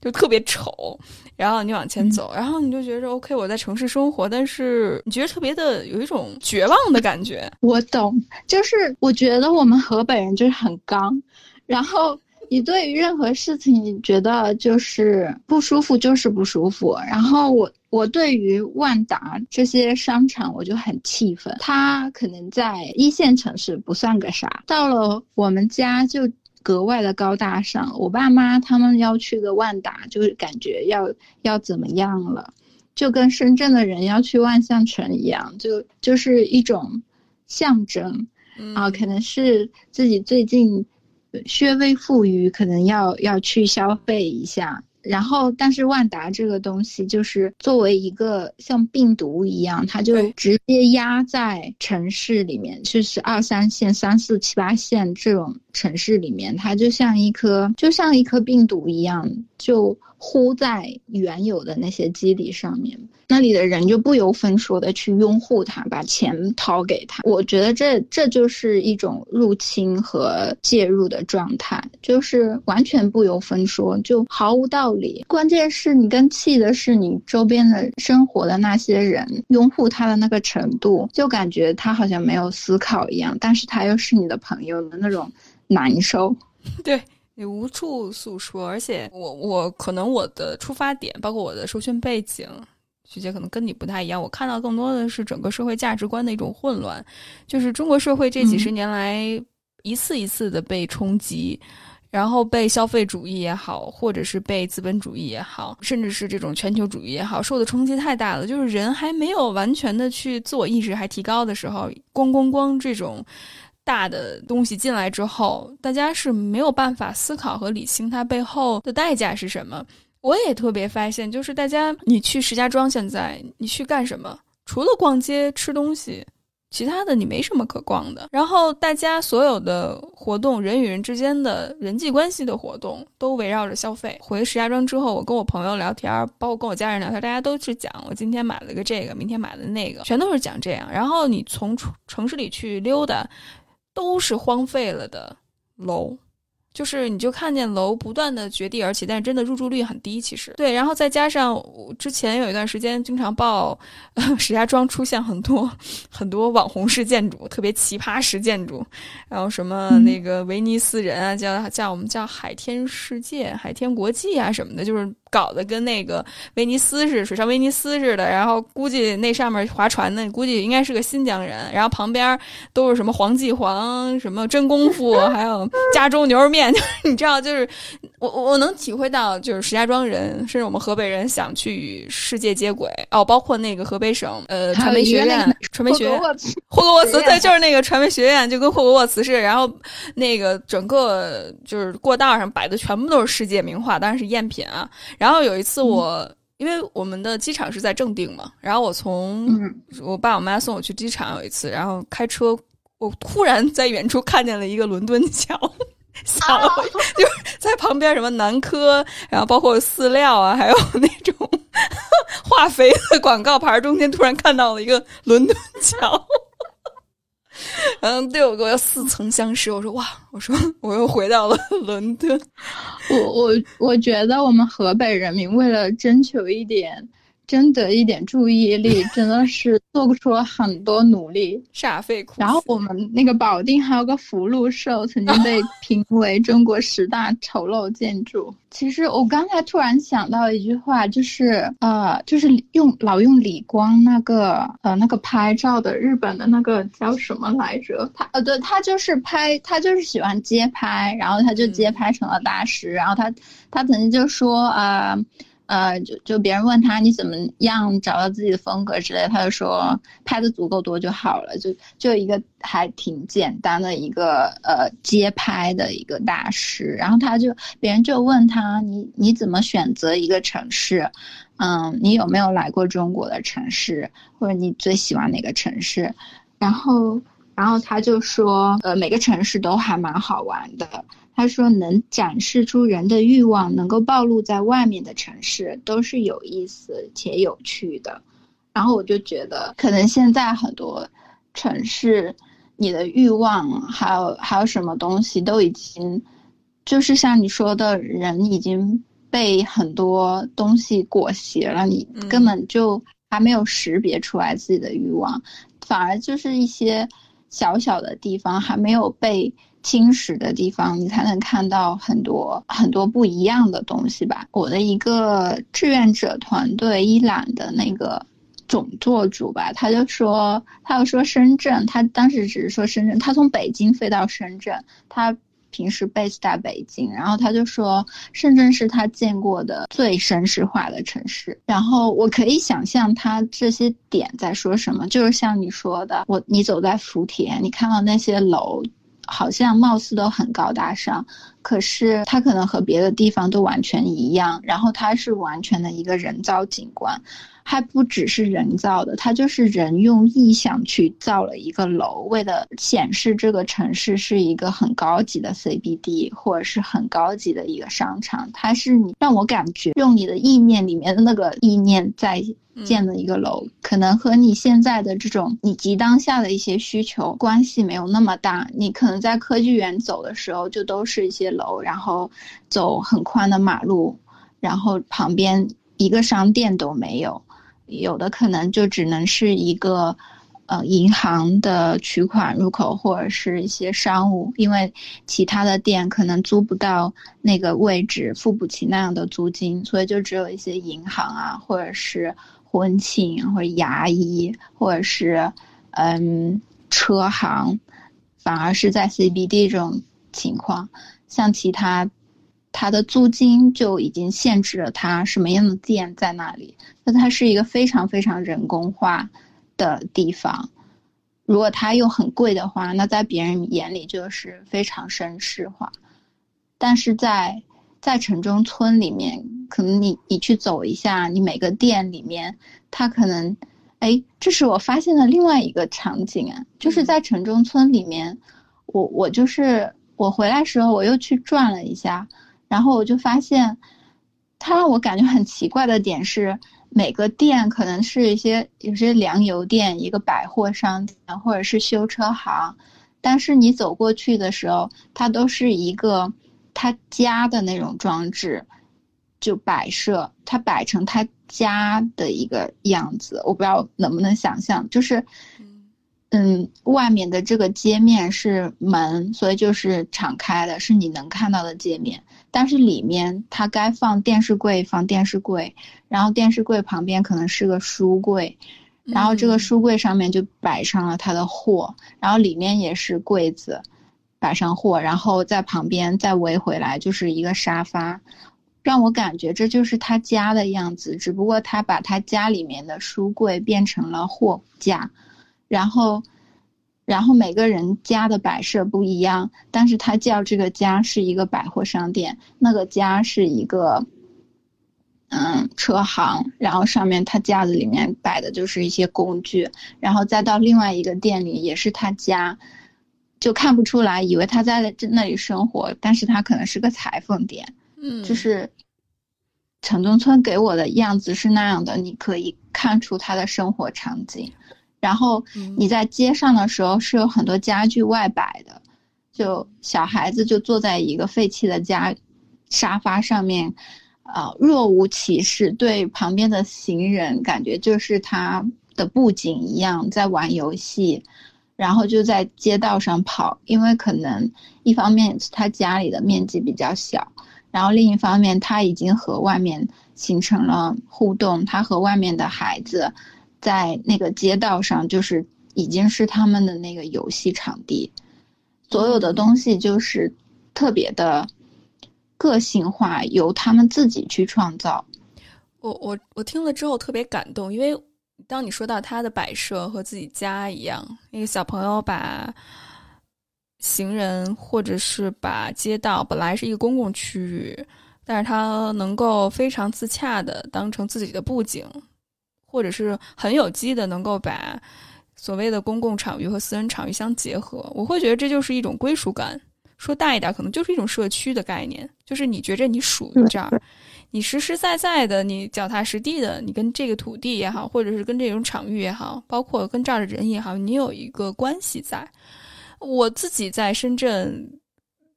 就特别丑。然后你往前走，然后你就觉着 OK，我在城市生活，但是你觉得特别的有一种绝望的感觉。我懂，就是我觉得我们河北人就是很刚，然后你对于任何事情，你觉得就是不舒服就是不舒服。然后我我对于万达这些商场我就很气愤，它可能在一线城市不算个啥，到了我们家就。格外的高大上，我爸妈他们要去个万达，就是感觉要要怎么样了，就跟深圳的人要去万象城一样，就就是一种象征啊，可能是自己最近稍微富裕，可能要要去消费一下。然后，但是万达这个东西就是作为一个像病毒一样，它就直接压在城市里面，就是二三线、三四七八线这种城市里面，它就像一颗就像一颗病毒一样，就糊在原有的那些基底上面。那里的人就不由分说的去拥护他，把钱掏给他。我觉得这这就是一种入侵和介入的状态，就是完全不由分说，就毫无道理。关键是你更气的是你周边的生活的那些人拥护他的那个程度，就感觉他好像没有思考一样，但是他又是你的朋友的那种难受。对你无处诉说，而且我我可能我的出发点，包括我的受训背景。徐姐可能跟你不太一样，我看到更多的是整个社会价值观的一种混乱，就是中国社会这几十年来一次一次的被冲击，然后被消费主义也好，或者是被资本主义也好，甚至是这种全球主义也好，受的冲击太大了。就是人还没有完全的去自我意识还提高的时候，咣咣咣这种大的东西进来之后，大家是没有办法思考和理清它背后的代价是什么。我也特别发现，就是大家，你去石家庄，现在你去干什么？除了逛街吃东西，其他的你没什么可逛的。然后大家所有的活动，人与人之间的人际关系的活动，都围绕着消费。回石家庄之后，我跟我朋友聊天，包括跟我家人聊天，大家都是讲我今天买了个这个，明天买了那个，全都是讲这样。然后你从城市里去溜达，都是荒废了的楼。就是你就看见楼不断的绝地而起，但是真的入住率很低。其实对，然后再加上之前有一段时间经常报 石家庄出现很多很多网红式建筑，特别奇葩式建筑，然后什么那个威尼斯人啊，叫叫我们叫海天世界、海天国际啊什么的，就是搞得跟那个威尼斯似的，水上威尼斯似的。然后估计那上面划船的，估计应该是个新疆人。然后旁边都是什么黄记煌、什么真功夫，还有加州牛肉面。你知道，就是我我能体会到，就是石家庄人，甚至我们河北人想去与世界接轨哦，包括那个河北省呃传媒学院，传媒学院霍格沃茨，对，就是那个传媒学院，就跟霍格沃茨似的。然后那个整个就是过道上摆的全部都是世界名画，当然是赝品啊。然后有一次我，因为我们的机场是在正定嘛，然后我从我爸我妈送我去机场，有一次，然后开车，我突然在远处看见了一个伦敦桥。吓了，就是在旁边什么南科，然后包括饲料啊，还有那种 化肥的广告牌中间，突然看到了一个伦敦桥。嗯，对我我要似曾相识。我说哇，我说我又回到了 伦敦。我我我觉得我们河北人民为了征求一点。争得一点注意力，真的是做出了很多努力，煞费苦。然后我们那个保定还有个福禄寿，曾经被 评为中国十大丑陋建筑。其实我刚才突然想到一句话，就是呃，就是用老用李光那个呃那个拍照的日本的那个叫什么来着？他呃对，他就是拍，他就是喜欢街拍，然后他就街拍成了大师。然后他他曾经就说啊。呃，呃就就别人问他你怎么样找到自己的风格之类，他就说拍的足够多就好了，就就一个还挺简单的一个呃街拍的一个大师。然后他就别人就问他你你怎么选择一个城市？嗯，你有没有来过中国的城市？或者你最喜欢哪个城市？然后然后他就说呃每个城市都还蛮好玩的。他说：“能展示出人的欲望，能够暴露在外面的城市，都是有意思且有趣的。”然后我就觉得，可能现在很多城市你的欲望，还有还有什么东西，都已经就是像你说的，人已经被很多东西裹挟了，你根本就还没有识别出来自己的欲望，反而就是一些小小的地方还没有被侵蚀的地方，你才能看到很多很多不一样的东西吧。我的一个志愿者团队，伊朗的那个。总做主吧，他就说，他又说深圳，他当时只是说深圳，他从北京飞到深圳，他平时 base 在北京，然后他就说深圳是他见过的最绅士化的城市，然后我可以想象他这些点在说什么，就是像你说的，我你走在福田，你看到那些楼，好像貌似都很高大上，可是它可能和别的地方都完全一样，然后它是完全的一个人造景观。还不只是人造的，它就是人用意象去造了一个楼，为了显示这个城市是一个很高级的 CBD 或者是很高级的一个商场。它是你让我感觉用你的意念里面的那个意念在建的一个楼，可能和你现在的这种以及当下的一些需求关系没有那么大。你可能在科技园走的时候，就都是一些楼，然后走很宽的马路，然后旁边一个商店都没有。有的可能就只能是一个，呃，银行的取款入口或者是一些商务，因为其他的店可能租不到那个位置，付不起那样的租金，所以就只有一些银行啊，或者是婚庆或者牙医或者是嗯车行，反而是在 CBD 这种情况，像其他。它的租金就已经限制了它什么样的店在那里。那它是一个非常非常人工化的地方。如果它又很贵的话，那在别人眼里就是非常绅士化。但是在在城中村里面，可能你你去走一下，你每个店里面，它可能，哎，这是我发现的另外一个场景啊，就是在城中村里面，我我就是我回来时候我又去转了一下。然后我就发现，它让我感觉很奇怪的点是，每个店可能是一些有些粮油店、一个百货商店或者是修车行，但是你走过去的时候，它都是一个他家的那种装置，就摆设，它摆成他家的一个样子。我不知道能不能想象，就是。嗯，外面的这个街面是门，所以就是敞开的，是你能看到的界面。但是里面它该放电视柜放电视柜，然后电视柜旁边可能是个书柜，然后这个书柜上面就摆上了他的货，然后里面也是柜子，摆上货，然后在旁边再围回来就是一个沙发，让我感觉这就是他家的样子，只不过他把他家里面的书柜变成了货架。然后，然后每个人家的摆设不一样，但是他叫这个家是一个百货商店，那个家是一个，嗯，车行，然后上面他架子里面摆的就是一些工具，然后再到另外一个店里也是他家，就看不出来，以为他在那里生活，但是他可能是个裁缝店，嗯，就是城中村给我的样子是那样的，你可以看出他的生活场景。然后你在街上的时候是有很多家具外摆的，就小孩子就坐在一个废弃的家沙发上面，啊，若无其事，对旁边的行人感觉就是他的布景一样在玩游戏，然后就在街道上跑，因为可能一方面他家里的面积比较小，然后另一方面他已经和外面形成了互动，他和外面的孩子。在那个街道上，就是已经是他们的那个游戏场地，所有的东西就是特别的个性化，由他们自己去创造。我我我听了之后特别感动，因为当你说到他的摆设和自己家一样，那个小朋友把行人或者是把街道本来是一个公共区域，但是他能够非常自洽的当成自己的布景。或者是很有机的，能够把所谓的公共场域和私人场域相结合，我会觉得这就是一种归属感。说大一点，可能就是一种社区的概念，就是你觉着你属于这儿，你实实在在的，你脚踏实地的，你跟这个土地也好，或者是跟这种场域也好，包括跟这儿的人也好，你有一个关系在。我自己在深圳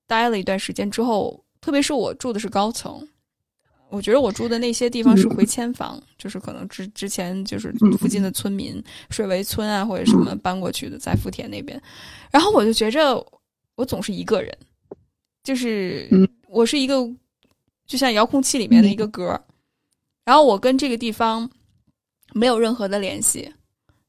待了一段时间之后，特别是我住的是高层，我觉得我住的那些地方是回迁房，就是可能之之前就是附近的村民水围村啊或者什么搬过去的，在福田那边，然后我就觉着我总是一个人，就是我是一个就像遥控器里面的一个格，然后我跟这个地方没有任何的联系。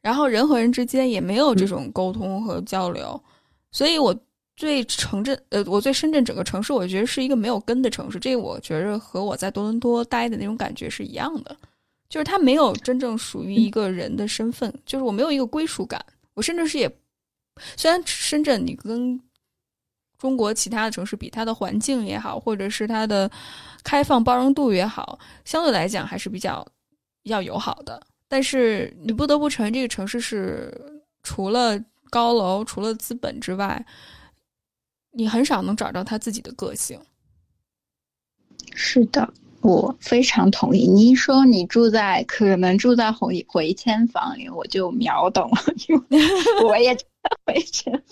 然后人和人之间也没有这种沟通和交流，所以我对城镇，呃，我对深圳整个城市，我觉得是一个没有根的城市。这个我觉着和我在多伦多待的那种感觉是一样的，就是它没有真正属于一个人的身份，就是我没有一个归属感。我甚至是也，虽然深圳你跟中国其他的城市比，它的环境也好，或者是它的开放包容度也好，相对来讲还是比较比较友好的。但是你不得不承认，这个城市是除了高楼、除了资本之外，你很少能找到他自己的个性。是的，我非常同意。你一说你住在可能住在回回迁房里，我就秒懂了，因为 我也回迁。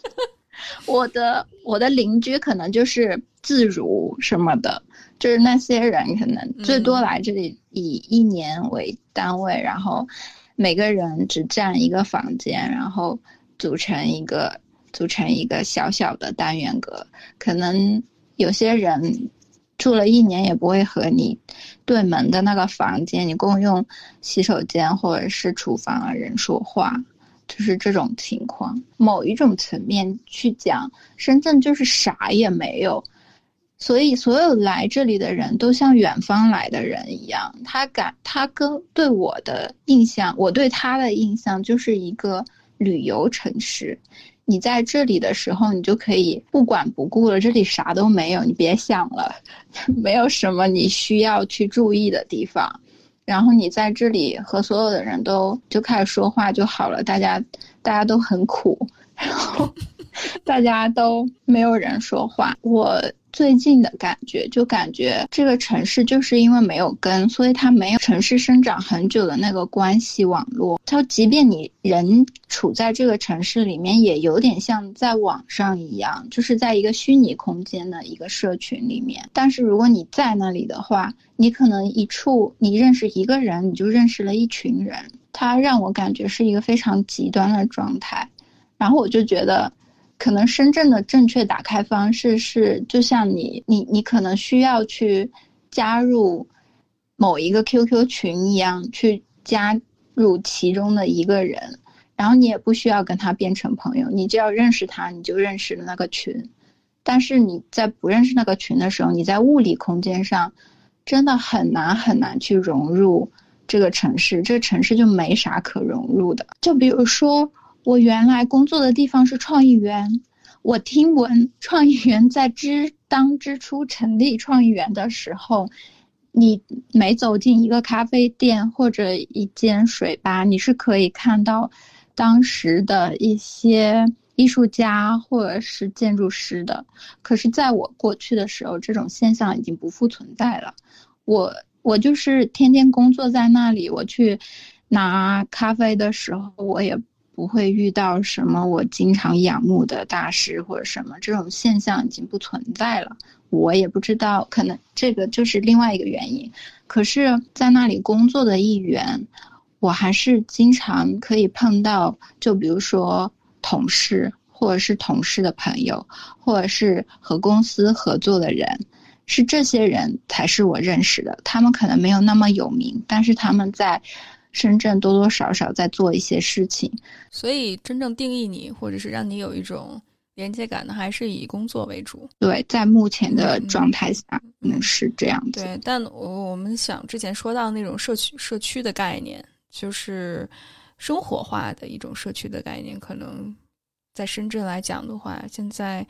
我的我的邻居可能就是自如什么的。就是那些人可能最多来这里以一年为单位，然后每个人只占一个房间，然后组成一个组成一个小小的单元格。可能有些人住了一年也不会和你对门的那个房间，你共用洗手间或者是厨房的人说话，就是这种情况。某一种层面去讲，深圳就是啥也没有。所以，所有来这里的人都像远方来的人一样。他感，他跟对我的印象，我对他的印象就是一个旅游城市。你在这里的时候，你就可以不管不顾了，这里啥都没有，你别想了，没有什么你需要去注意的地方。然后你在这里和所有的人都就开始说话就好了，大家大家都很苦，然后 大家都没有人说话。我。最近的感觉，就感觉这个城市就是因为没有根，所以它没有城市生长很久的那个关系网络。它即便你人处在这个城市里面，也有点像在网上一样，就是在一个虚拟空间的一个社群里面。但是如果你在那里的话，你可能一处你认识一个人，你就认识了一群人。它让我感觉是一个非常极端的状态，然后我就觉得。可能深圳的正确打开方式是，就像你你你可能需要去加入某一个 QQ 群一样，去加入其中的一个人，然后你也不需要跟他变成朋友，你只要认识他，你就认识了那个群。但是你在不认识那个群的时候，你在物理空间上真的很难很难去融入这个城市，这个城市就没啥可融入的。就比如说。我原来工作的地方是创意园，我听闻创意园在之当之初成立创意园的时候，你每走进一个咖啡店或者一间水吧，你是可以看到当时的一些艺术家或者是建筑师的。可是，在我过去的时候，这种现象已经不复存在了。我我就是天天工作在那里，我去拿咖啡的时候，我也。不会遇到什么我经常仰慕的大师或者什么这种现象已经不存在了，我也不知道，可能这个就是另外一个原因。可是，在那里工作的一员，我还是经常可以碰到，就比如说同事，或者是同事的朋友，或者是和公司合作的人，是这些人才是我认识的。他们可能没有那么有名，但是他们在。深圳多多少少在做一些事情，所以真正定义你或者是让你有一种连接感的，还是以工作为主。对，在目前的状态下，可能，是这样子。对，但我我们想之前说到那种社区社区的概念，就是生活化的一种社区的概念，可能在深圳来讲的话，现在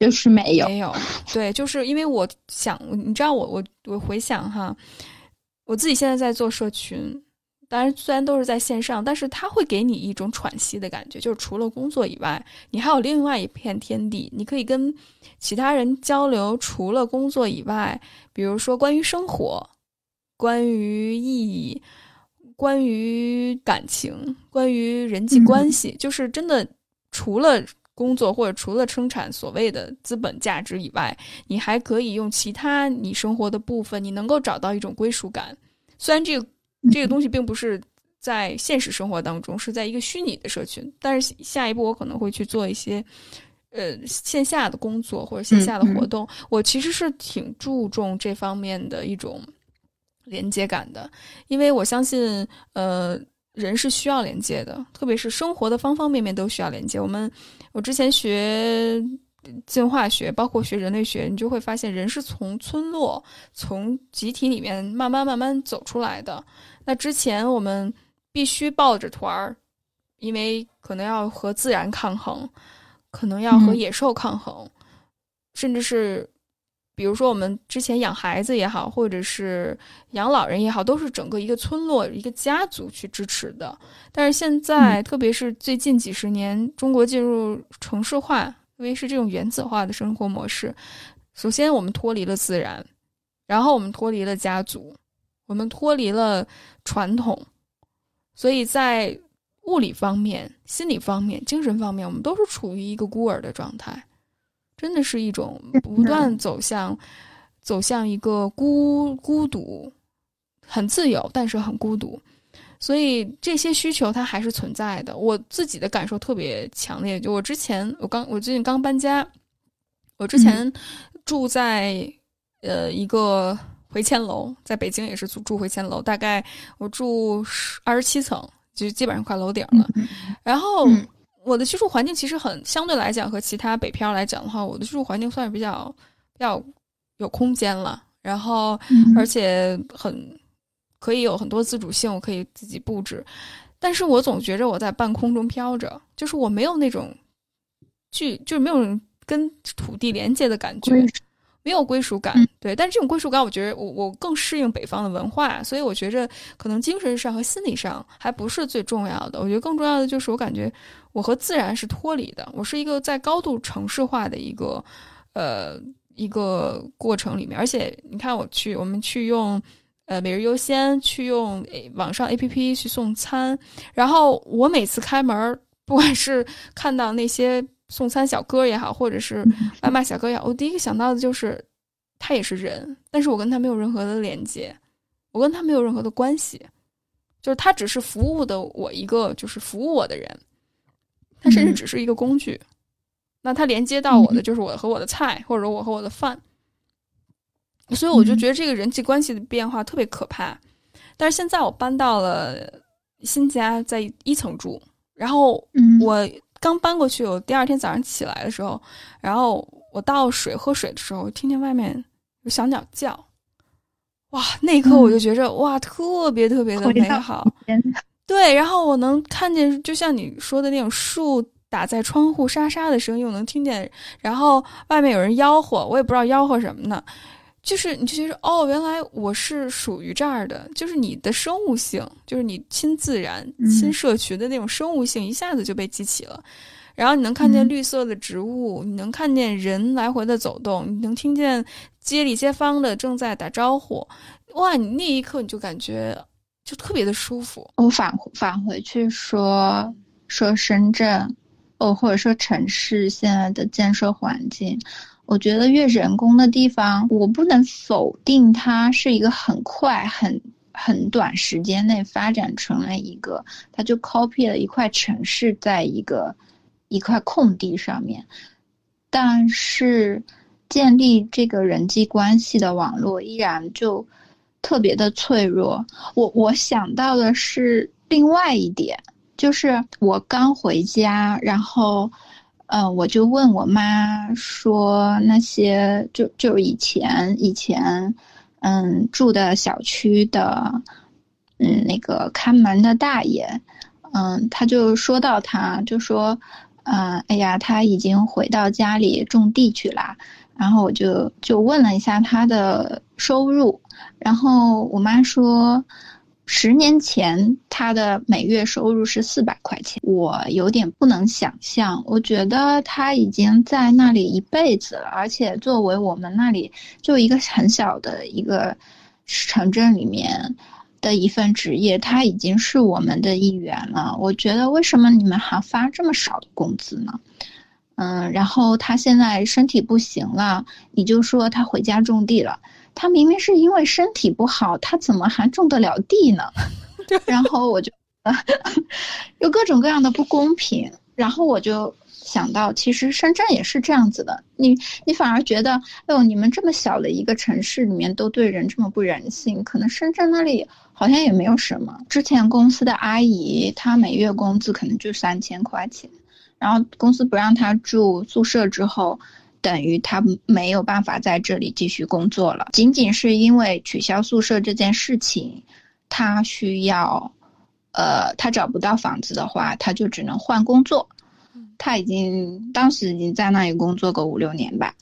就是没有没有。对，就是因为我想，你知道，我我我回想哈，我自己现在在做社群。当然，虽然都是在线上，但是它会给你一种喘息的感觉。就是除了工作以外，你还有另外一片天地，你可以跟其他人交流。除了工作以外，比如说关于生活、关于意义、关于感情、关于人际关系，就是真的除了工作，或者除了生产所谓的资本价值以外，你还可以用其他你生活的部分，你能够找到一种归属感。虽然这个这个东西并不是在现实生活当中，是在一个虚拟的社群，但是下一步我可能会去做一些。呃，线下的工作或者线下的活动，我其实是挺注重这方面的一种连接感的，因为我相信，呃，人是需要连接的，特别是生活的方方面面都需要连接。我们，我之前学进化学，包括学人类学，你就会发现，人是从村落、从集体里面慢慢慢慢走出来的。那之前我们必须抱着团儿，因为可能要和自然抗衡。可能要和野兽抗衡，甚至是，比如说我们之前养孩子也好，或者是养老人也好，都是整个一个村落、一个家族去支持的。但是现在，特别是最近几十年，中国进入城市化，特别是这种原子化的生活模式。首先，我们脱离了自然，然后我们脱离了家族，我们脱离了传统，所以在。物理方面、心理方面、精神方面，我们都是处于一个孤儿的状态，真的是一种不断走向、走向一个孤孤独，很自由，但是很孤独。所以这些需求它还是存在的。我自己的感受特别强烈，就我之前，我刚我最近刚搬家，我之前住在呃一个回迁楼，在北京也是住住回迁楼，大概我住十二十七层。就基本上快楼顶了，然后我的居住环境其实很相对来讲和其他北漂来讲的话，我的居住环境算是比较比较有空间了，然后而且很可以有很多自主性，我可以自己布置，但是我总觉着我在半空中飘着，就是我没有那种距，就是没有跟土地连接的感觉。没有归属感，对，但是这种归属感，我觉得我我更适应北方的文化，所以我觉着可能精神上和心理上还不是最重要的。我觉得更重要的就是我感觉我和自然是脱离的，我是一个在高度城市化的一个呃一个过程里面。而且你看，我去我们去用呃每日优先去用网上 A P P 去送餐，然后我每次开门，不管是看到那些。送餐小哥也好，或者是外卖小哥也好，我第一个想到的就是他也是人，但是我跟他没有任何的连接，我跟他没有任何的关系，就是他只是服务的我一个，就是服务我的人，他甚至只是一个工具。那他连接到我的就是我和我的菜，或者我和我的饭，所以我就觉得这个人际关系的变化特别可怕。但是现在我搬到了新家，在一层住，然后我。刚搬过去，我第二天早上起来的时候，然后我倒水喝水的时候，听见外面有小鸟叫，哇！那一刻我就觉着哇，特别特别的美好。对，然后我能看见，就像你说的那种树打在窗户沙沙的声音，我能听见。然后外面有人吆喝，我也不知道吆喝什么呢。就是你就觉得哦，原来我是属于这儿的，就是你的生物性，就是你亲自然、亲社群的那种生物性一下子就被激起了。然后你能看见绿色的植物，你能看见人来回的走动，你能听见街里街坊的正在打招呼，哇！你那一刻你就感觉就特别的舒服。我返返回去说说深圳，哦，或者说城市现在的建设环境。我觉得越人工的地方，我不能否定它是一个很快、很很短时间内发展成了一个，它就 copy 了一块城市在一个一块空地上面。但是，建立这个人际关系的网络依然就特别的脆弱。我我想到的是另外一点，就是我刚回家，然后。嗯，我就问我妈说，那些就就是以前以前，嗯，住的小区的，嗯，那个看门的大爷，嗯，他就说到，他就说，嗯，哎呀，他已经回到家里种地去了。然后我就就问了一下他的收入，然后我妈说。十年前，他的每月收入是四百块钱，我有点不能想象。我觉得他已经在那里一辈子了，而且作为我们那里就一个很小的一个城镇里面的一份职业，他已经是我们的一员了。我觉得为什么你们还发这么少的工资呢？嗯，然后他现在身体不行了，你就说他回家种地了。他明明是因为身体不好，他怎么还种得了地呢？然后我就 有各种各样的不公平。然后我就想到，其实深圳也是这样子的。你你反而觉得，哎呦，你们这么小的一个城市里面都对人这么不人性，可能深圳那里好像也没有什么。之前公司的阿姨，她每月工资可能就三千块钱。然后公司不让她住宿舍之后，等于他没有办法在这里继续工作了。仅仅是因为取消宿舍这件事情，他需要，呃，他找不到房子的话，他就只能换工作。他已经当时已经在那里工作个五六年吧。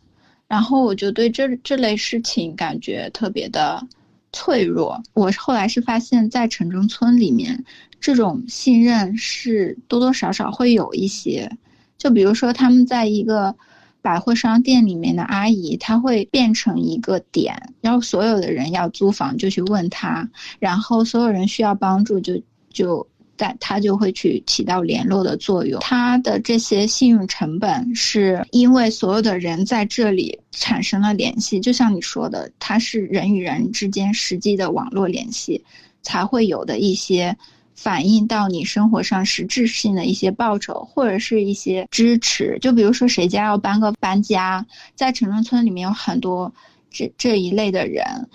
然后我就对这这类事情感觉特别的脆弱。我后来是发现，在城中村里面。这种信任是多多少少会有一些，就比如说他们在一个百货商店里面的阿姨，她会变成一个点，然后所有的人要租房就去问她，然后所有人需要帮助就就在她就会去起到联络的作用。她的这些信用成本是因为所有的人在这里产生了联系，就像你说的，它是人与人之间实际的网络联系才会有的一些。反映到你生活上实质性的一些报酬，或者是一些支持。就比如说谁家要搬个搬家，在城中村里面有很多这这一类的人，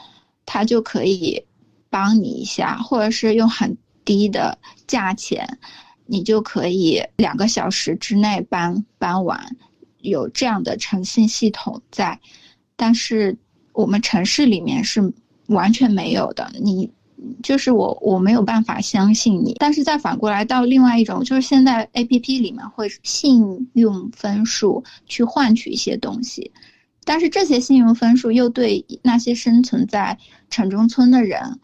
他就可以帮你一下，或者是用很低的价钱，你就可以两个小时之内搬搬完，有这样的诚信系统在。但是我们城市里面是完全没有的，你。就是我我没有办法相信你，但是再反过来到另外一种，就是现在 A P P 里面会信用分数去换取一些东西，但是这些信用分数又对那些生存在城中村的人，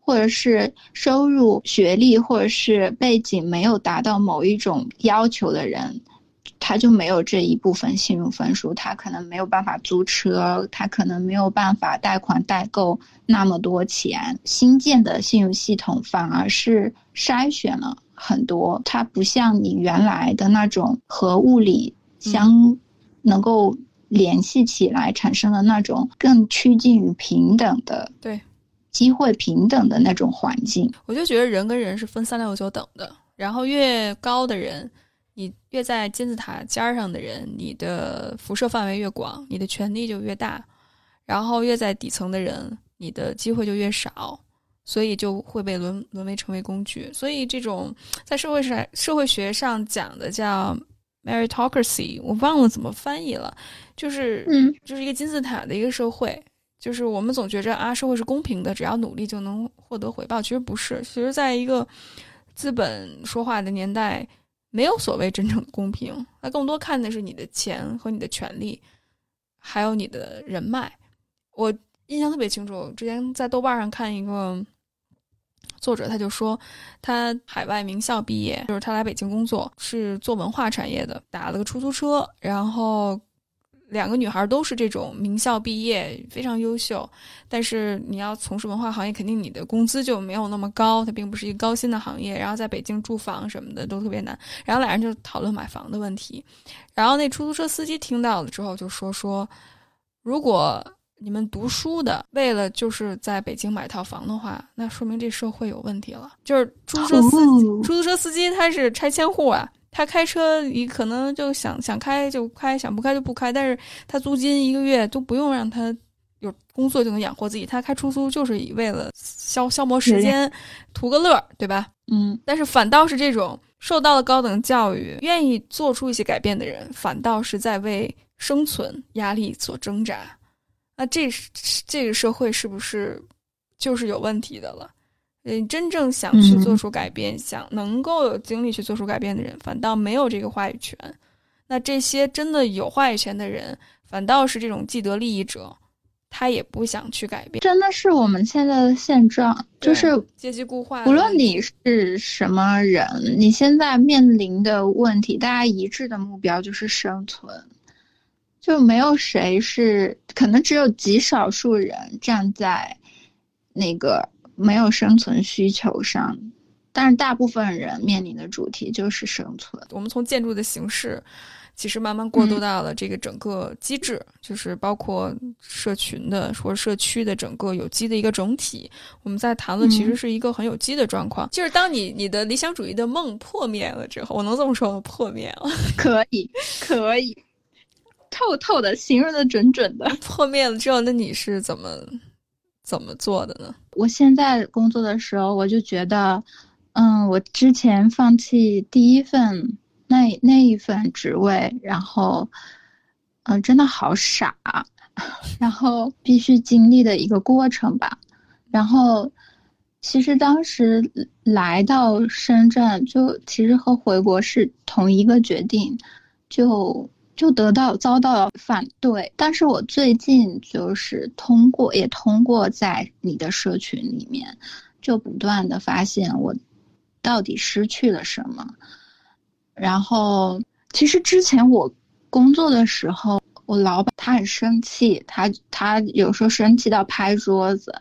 或者是收入、学历或者是背景没有达到某一种要求的人。他就没有这一部分信用分数，他可能没有办法租车，他可能没有办法贷款代购那么多钱。新建的信用系统反而是筛选了很多，它不像你原来的那种和物理相能够联系起来产生的那种更趋近于平等的对机会平等的那种环境。我就觉得人跟人是分三六九等的，然后越高的人。你越在金字塔尖上的人，你的辐射范围越广，你的权力就越大；然后越在底层的人，你的机会就越少，所以就会被沦沦为成为工具。所以这种在社会上社会学上讲的叫 meritocracy，我忘了怎么翻译了，就是嗯，就是一个金字塔的一个社会，就是我们总觉着啊，社会是公平的，只要努力就能获得回报，其实不是。其实在一个资本说话的年代。没有所谓真正的公平，那更多看的是你的钱和你的权利，还有你的人脉。我印象特别清楚，之前在豆瓣上看一个作者，他就说他海外名校毕业，就是他来北京工作，是做文化产业的，打了个出租车，然后。两个女孩都是这种名校毕业，非常优秀，但是你要从事文化行业，肯定你的工资就没有那么高，它并不是一个高薪的行业。然后在北京住房什么的都特别难。然后俩人就讨论买房的问题，然后那出租车司机听到了之后就说：“说如果你们读书的为了就是在北京买套房的话，那说明这社会有问题了。就是出租车司出租车司机他是拆迁户啊。”他开车，你可能就想想开就开，想不开就不开。但是他租金一个月都不用让他有工作就能养活自己。他开出租就是为了消消磨时间，图个乐，对吧？嗯。但是反倒是这种受到了高等教育、愿意做出一些改变的人，反倒是在为生存压力所挣扎。那这这个社会是不是就是有问题的了？嗯，真正想去做出改变、想能够有精力去做出改变的人，反倒没有这个话语权。那这些真的有话语权的人，反倒是这种既得利益者，他也不想去改变。真的是我们现在的现状，就是阶级固化。无论你是什么人，你现在面临的问题，大家一致的目标就是生存，就没有谁是，可能只有极少数人站在那个。没有生存需求上但是大部分人面临的主题就是生存。我们从建筑的形式，其实慢慢过渡到了这个整个机制，就是包括社群的或者社区的整个有机的一个整体。我们在谈论其实是一个很有机的状况。就是当你你的理想主义的梦破灭了之后，我能这么说吗？破灭了，可以，可以，透透的形容的准准的。破灭了之后，那你是怎么怎么做的呢？我现在工作的时候，我就觉得。嗯，我之前放弃第一份那那一份职位，然后，嗯，真的好傻，然后必须经历的一个过程吧。然后，其实当时来到深圳，就其实和回国是同一个决定，就就得到遭到了反对。但是我最近就是通过，也通过在你的社群里面，就不断的发现我。到底失去了什么？然后，其实之前我工作的时候，我老板他很生气，他他有时候生气到拍桌子，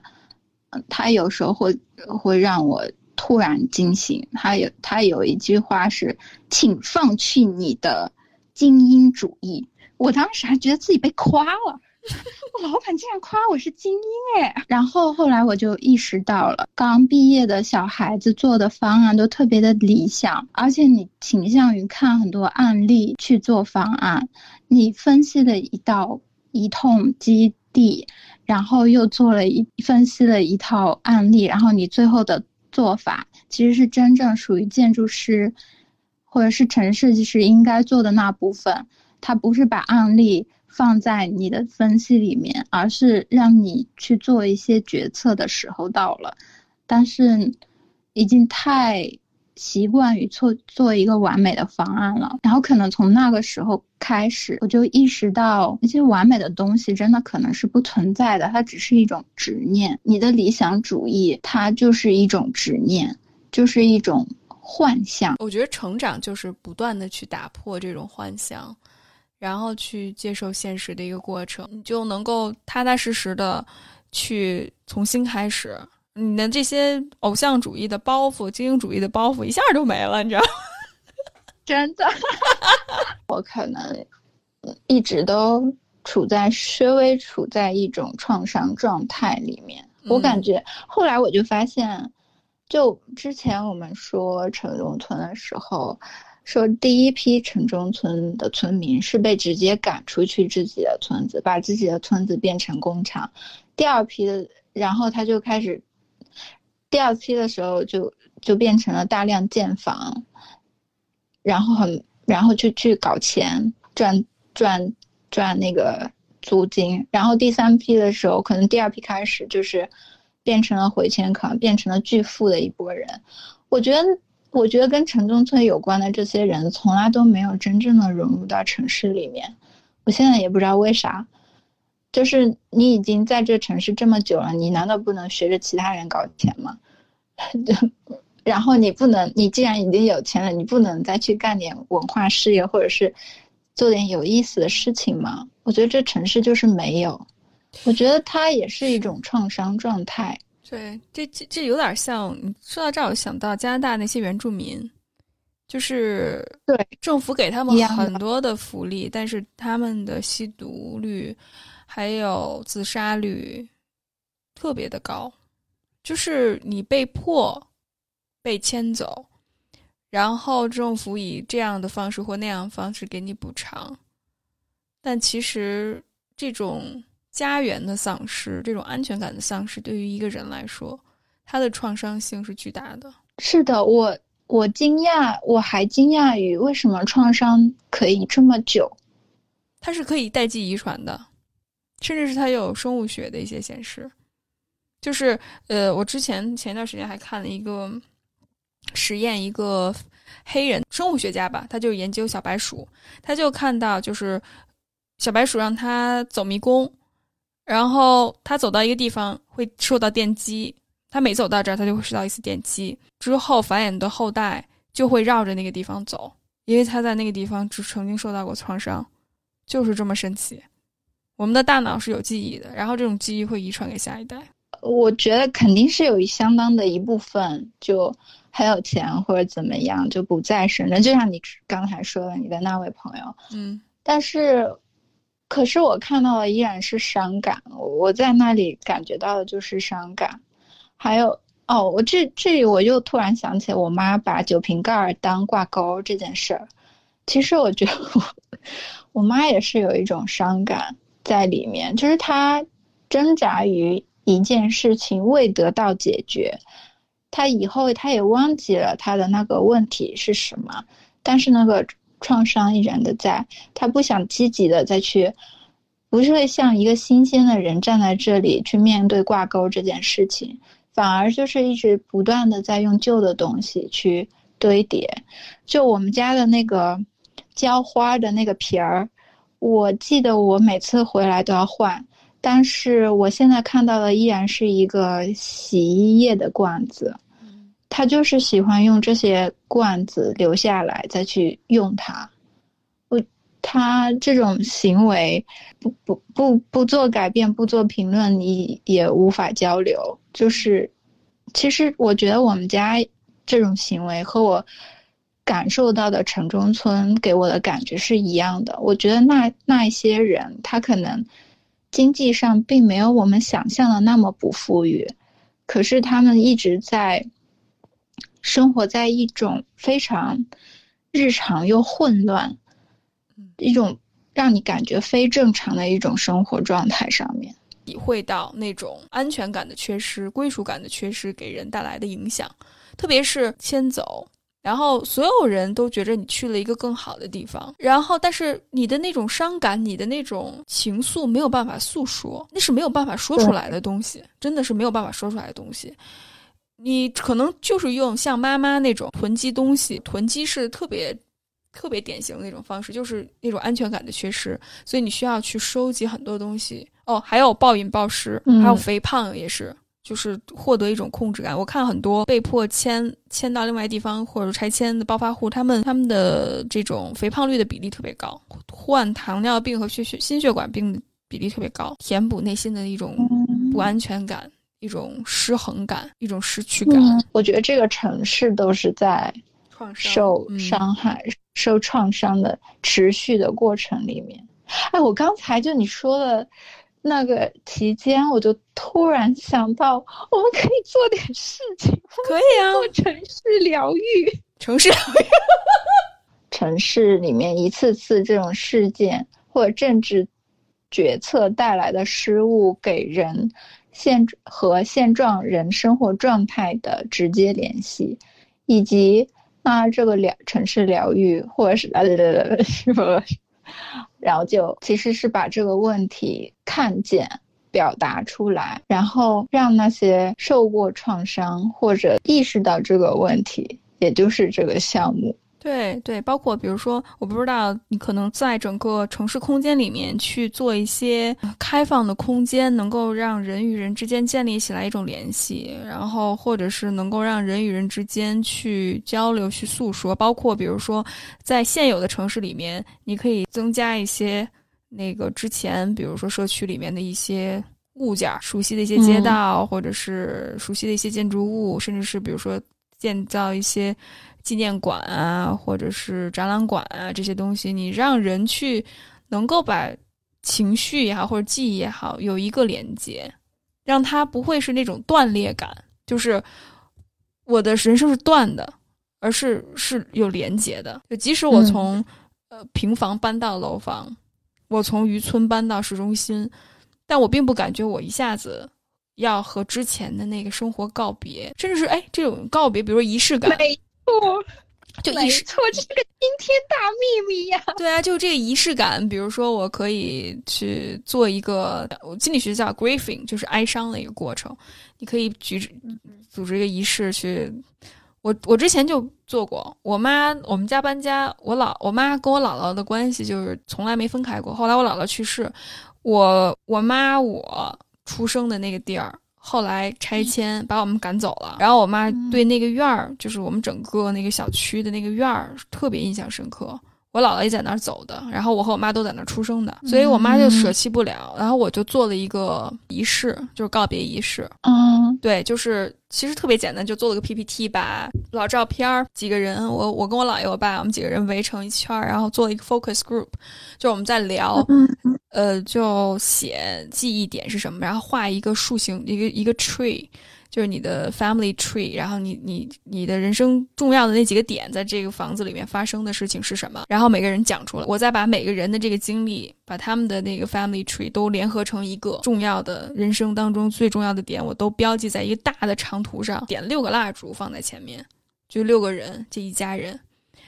他有时候会会让我突然惊醒。他有他有一句话是：“请放弃你的精英主义。”我当时还觉得自己被夸了。我老板竟然夸我是精英哎！然后后来我就意识到了，刚毕业的小孩子做的方案都特别的理想，而且你倾向于看很多案例去做方案，你分析了一道一通基地，然后又做了一分析了一套案例，然后你最后的做法其实是真正属于建筑师或者是城市设计师应该做的那部分，它不是把案例。放在你的分析里面，而是让你去做一些决策的时候到了，但是已经太习惯于做做一个完美的方案了。然后可能从那个时候开始，我就意识到那些完美的东西真的可能是不存在的，它只是一种执念。你的理想主义，它就是一种执念，就是一种幻象。我觉得成长就是不断的去打破这种幻想。然后去接受现实的一个过程，你就能够踏踏实实的去重新开始。你的这些偶像主义的包袱、精英主义的包袱一下就没了，你知道？真的，我可能一直都处在稍微处在一种创伤状态里面。我感觉后来我就发现，就之前我们说城中村的时候。说第一批城中村的村民是被直接赶出去自己的村子，把自己的村子变成工厂。第二批的，然后他就开始，第二批的时候就就变成了大量建房，然后很，然后就去搞钱赚赚赚那个租金。然后第三批的时候，可能第二批开始就是变成了回迁坑，变成了巨富的一波人。我觉得。我觉得跟城中村有关的这些人，从来都没有真正的融入到城市里面。我现在也不知道为啥，就是你已经在这城市这么久了，你难道不能学着其他人搞钱吗？然后你不能，你既然已经有钱了，你不能再去干点文化事业，或者是做点有意思的事情吗？我觉得这城市就是没有。我觉得它也是一种创伤状态。对，这这这有点像。说到这儿，我想到加拿大那些原住民，就是对政府给他们很多的福利，但是他们的吸毒率还有自杀率特别的高，就是你被迫被迁走，然后政府以这样的方式或那样的方式给你补偿，但其实这种。家园的丧失，这种安全感的丧失，对于一个人来说，他的创伤性是巨大的。是的，我我惊讶，我还惊讶于为什么创伤可以这么久。它是可以代际遗传的，甚至是它有生物学的一些显示。就是呃，我之前前一段时间还看了一个实验，一个黑人生物学家吧，他就研究小白鼠，他就看到就是小白鼠让它走迷宫。然后他走到一个地方会受到电击，他每走到这儿，他就会受到一次电击。之后繁衍的后代就会绕着那个地方走，因为他在那个地方只曾经受到过创伤，就是这么神奇。我们的大脑是有记忆的，然后这种记忆会遗传给下一代。我觉得肯定是有相当的一部分就很有钱或者怎么样就不再生了，就像你刚才说的你的那位朋友，嗯，但是，可是我看到的依然是伤感，我在那里感觉到的就是伤感，还有哦，我这这里我又突然想起我妈把酒瓶盖当挂钩这件事儿，其实我觉得我我妈也是有一种伤感在里面，就是她挣扎于。一件事情未得到解决，她以后她也忘记了他的那个问题是什么，但是那个创伤依然的在，他不想积极的再去，不是会像一个新鲜的人站在这里去面对挂钩这件事情，反而就是一直不断的在用旧的东西去堆叠，就我们家的那个浇花的那个瓶儿，我记得我每次回来都要换。但是我现在看到的依然是一个洗衣液的罐子，他就是喜欢用这些罐子留下来再去用它。我他这种行为不不不不做改变不做评论，你也无法交流。就是其实我觉得我们家这种行为和我感受到的城中村给我的感觉是一样的。我觉得那那一些人他可能。经济上并没有我们想象的那么不富裕，可是他们一直在生活在一种非常日常又混乱，一种让你感觉非正常的一种生活状态上面，体会到那种安全感的缺失、归属感的缺失给人带来的影响，特别是迁走。然后所有人都觉着你去了一个更好的地方，然后但是你的那种伤感，你的那种情愫没有办法诉说，那是没有办法说出来的东西，真的是没有办法说出来的东西。你可能就是用像妈妈那种囤积东西，囤积是特别特别典型的那种方式，就是那种安全感的缺失，所以你需要去收集很多东西。哦，还有暴饮暴食，还有肥胖也是。就是获得一种控制感。我看很多被迫迁迁到另外地方或者拆迁的暴发户，他们他们的这种肥胖率的比例特别高，患糖尿病和血血心血管病的比例特别高，填补内心的一种不安全感、一种失衡感、一种失去感。我觉得这个城市都是在受伤害、受创伤的持续的过程里面。哎，我刚才就你说的。那个期间，我就突然想到，我们可以做点事情，可以啊，做城市疗愈，城市疗愈，城市里面一次次这种事件或者政治决策带来的失误，给人现和现状人生活状态的直接联系，以及那这个疗城市疗愈，或者是来来来来来，是？然后就其实是把这个问题看见、表达出来，然后让那些受过创伤或者意识到这个问题，也就是这个项目。对对，包括比如说，我不知道你可能在整个城市空间里面去做一些开放的空间，能够让人与人之间建立起来一种联系，然后或者是能够让人与人之间去交流、去诉说。包括比如说，在现有的城市里面，你可以增加一些那个之前，比如说社区里面的一些物件，熟悉的一些街道，或者是熟悉的一些建筑物，甚至是比如说建造一些。纪念馆啊，或者是展览馆啊，这些东西，你让人去能够把情绪也好，或者记忆也好，有一个连接，让它不会是那种断裂感，就是我的人生是断的，而是是有连接的。就即使我从呃平房搬到楼房，我从渔村搬到市中心，但我并不感觉我一下子要和之前的那个生活告别，甚至是哎这种告别，比如说仪式感。错，就仪式，错，这是个惊天大秘密呀！对啊，就这个仪式感，比如说，我可以去做一个，心理学叫 grieving，就是哀伤的一个过程。你可以举组织一个仪式去。我我之前就做过，我妈我们家搬家，我姥我妈跟我姥姥的关系就是从来没分开过。后来我姥姥去世，我我妈我出生的那个地儿。后来拆迁把我们赶走了，然后我妈对那个院儿，就是我们整个那个小区的那个院儿特别印象深刻。我姥姥也在那儿走的，然后我和我妈都在那儿出生的，所以我妈就舍弃不了。然后我就做了一个仪式，就是告别仪式。嗯，对，就是其实特别简单，就做了个 PPT，把老照片儿，几个人，我我跟我姥爷、我爸，我们几个人围成一圈儿，然后做了一个 focus group，就我们在聊，呃，就写记忆点是什么，然后画一个树形，一个一个 tree。就是你的 family tree，然后你你你的人生重要的那几个点，在这个房子里面发生的事情是什么？然后每个人讲出来，我再把每个人的这个经历，把他们的那个 family tree 都联合成一个重要的人生当中最重要的点，我都标记在一个大的长图上，点六个蜡烛放在前面，就六个人这一家人，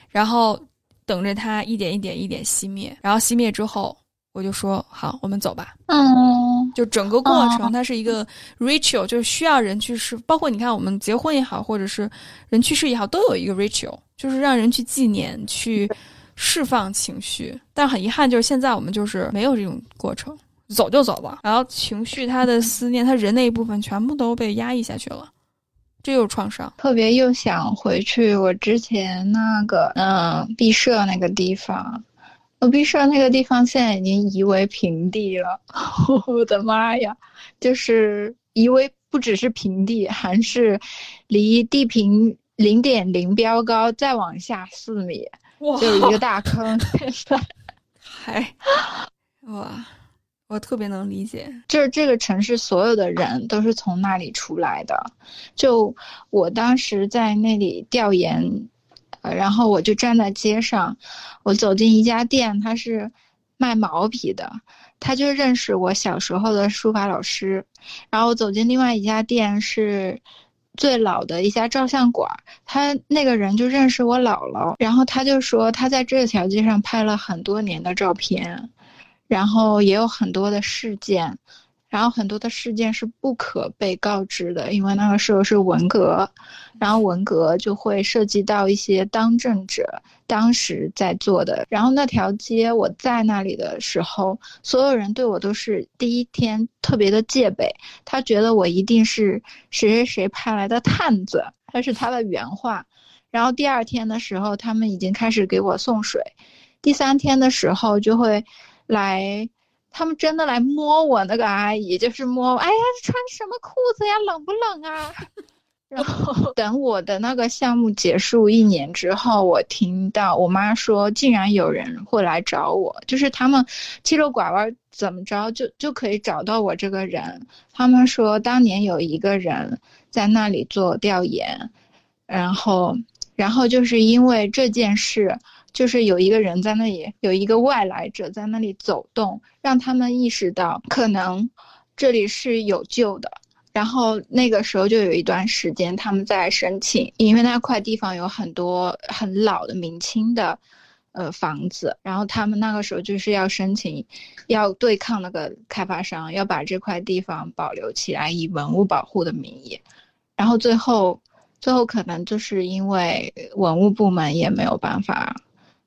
然后等着它一点一点一点熄灭，然后熄灭之后。我就说好，我们走吧。嗯，就整个过程，它是一个 ritual，就是需要人去释，包括你看，我们结婚也好，或者是人去世也好，都有一个 ritual，就是让人去纪念、去释放情绪。但很遗憾，就是现在我们就是没有这种过程，走就走吧。然后情绪、他的思念、他人那一部分，全部都被压抑下去了，这又是创伤。特别又想回去我之前那个嗯毕设那个地方。我毕设那个地方现在已经夷为平地了，我的妈呀！就是夷为不只是平地，还是离地平零点零标高再往下四米，就一个大坑。嗨，哇，我特别能理解，就是这个城市所有的人都是从那里出来的。就我当时在那里调研。然后我就站在街上，我走进一家店，他是卖毛笔的，他就认识我小时候的书法老师。然后我走进另外一家店，是最老的一家照相馆，他那个人就认识我姥姥。然后他就说他在这条街上拍了很多年的照片，然后也有很多的事件。然后很多的事件是不可被告知的，因为那个时候是文革，然后文革就会涉及到一些当政者当时在做的。然后那条街我在那里的时候，所有人对我都是第一天特别的戒备，他觉得我一定是谁谁谁派来的探子，这是他的原话。然后第二天的时候，他们已经开始给我送水，第三天的时候就会来。他们真的来摸我，那个阿姨就是摸，哎呀，穿什么裤子呀？冷不冷啊？然后等我的那个项目结束一年之后，我听到我妈说，竟然有人会来找我，就是他们七溜拐弯怎么着就就可以找到我这个人。他们说当年有一个人在那里做调研，然后，然后就是因为这件事。就是有一个人在那里，有一个外来者在那里走动，让他们意识到可能这里是有救的。然后那个时候就有一段时间他们在申请，因为那块地方有很多很老的明清的，呃房子，然后他们那个时候就是要申请，要对抗那个开发商，要把这块地方保留起来，以文物保护的名义。然后最后，最后可能就是因为文物部门也没有办法。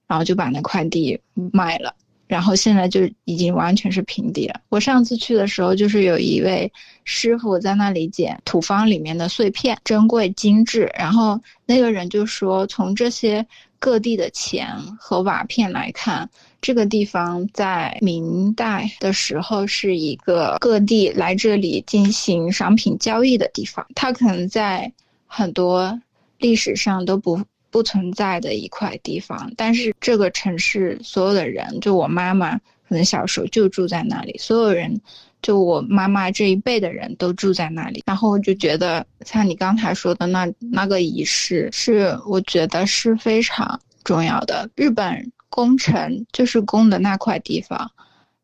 然后就把那块地卖了，然后现在就已经完全是平地了。我上次去的时候，就是有一位师傅在那里捡土方里面的碎片，珍贵精致。然后那个人就说，从这些各地的钱和瓦片来看，这个地方在明代的时候是一个各地来这里进行商品交易的地方。他可能在很多历史上都不。不存在的一块地方，但是这个城市所有的人，就我妈妈可能小时候就住在那里，所有人，就我妈妈这一辈的人都住在那里。然后我就觉得，像你刚才说的那那个仪式，是我觉得是非常重要的。日本攻城就是攻的那块地方，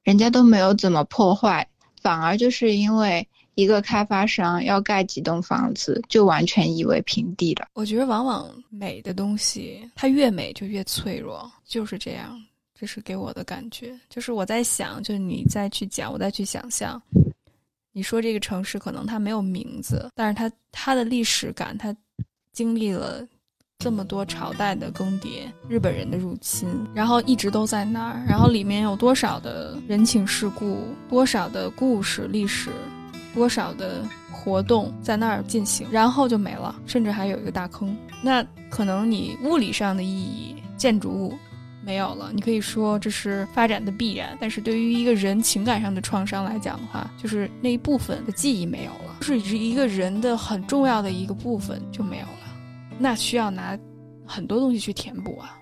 人家都没有怎么破坏，反而就是因为。一个开发商要盖几栋房子，就完全夷为平地了。我觉得，往往美的东西，它越美就越脆弱，就是这样。这是给我的感觉。就是我在想，就是你再去讲，我再去想象。你说这个城市可能它没有名字，但是它它的历史感，它经历了这么多朝代的更迭，日本人的入侵，然后一直都在那儿。然后里面有多少的人情世故，多少的故事历史。多少的活动在那儿进行，然后就没了，甚至还有一个大坑。那可能你物理上的意义，建筑物没有了。你可以说这是发展的必然，但是对于一个人情感上的创伤来讲的话，就是那一部分的记忆没有了，就是一个人的很重要的一个部分就没有了，那需要拿很多东西去填补啊。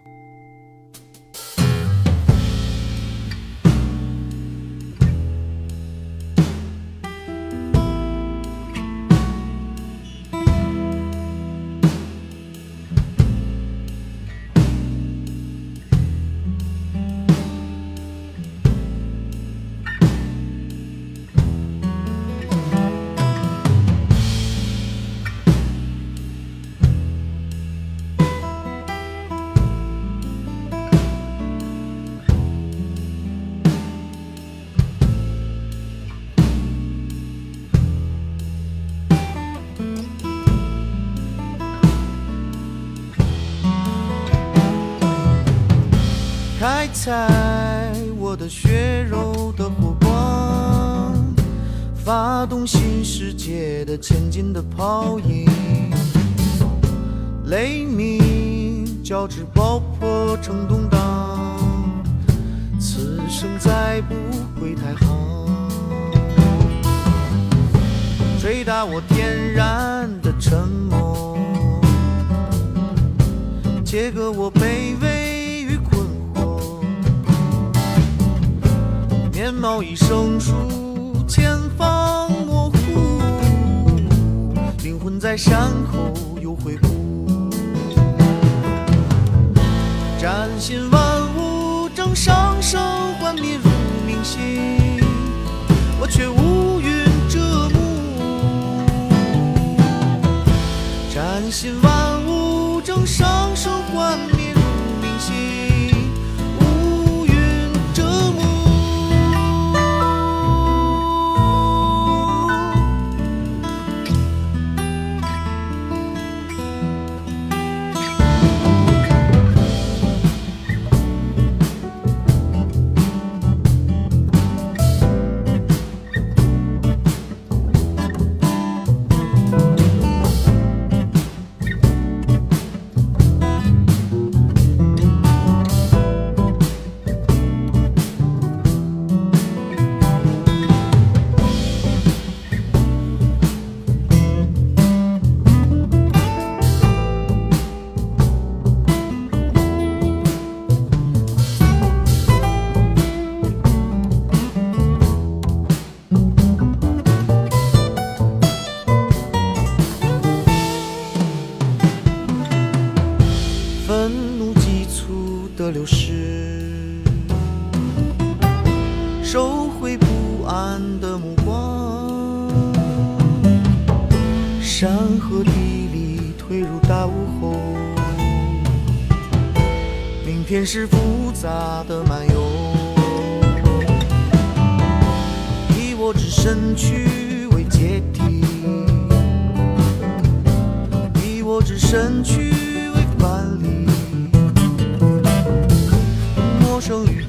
踩我的血肉的火光，发动新世界的前进的泡影，雷鸣交织爆破成动荡，此生再不会太行，吹打我天然的沉默，切割我卑微。面貌已生疏，前方模糊，灵魂在山口又回顾。崭新万物正上升，幻灭如明星，我却乌云遮目。崭新万物正上升，到后，明天是复杂的漫游，以我之身躯为阶梯，以我之身躯为范例，陌生与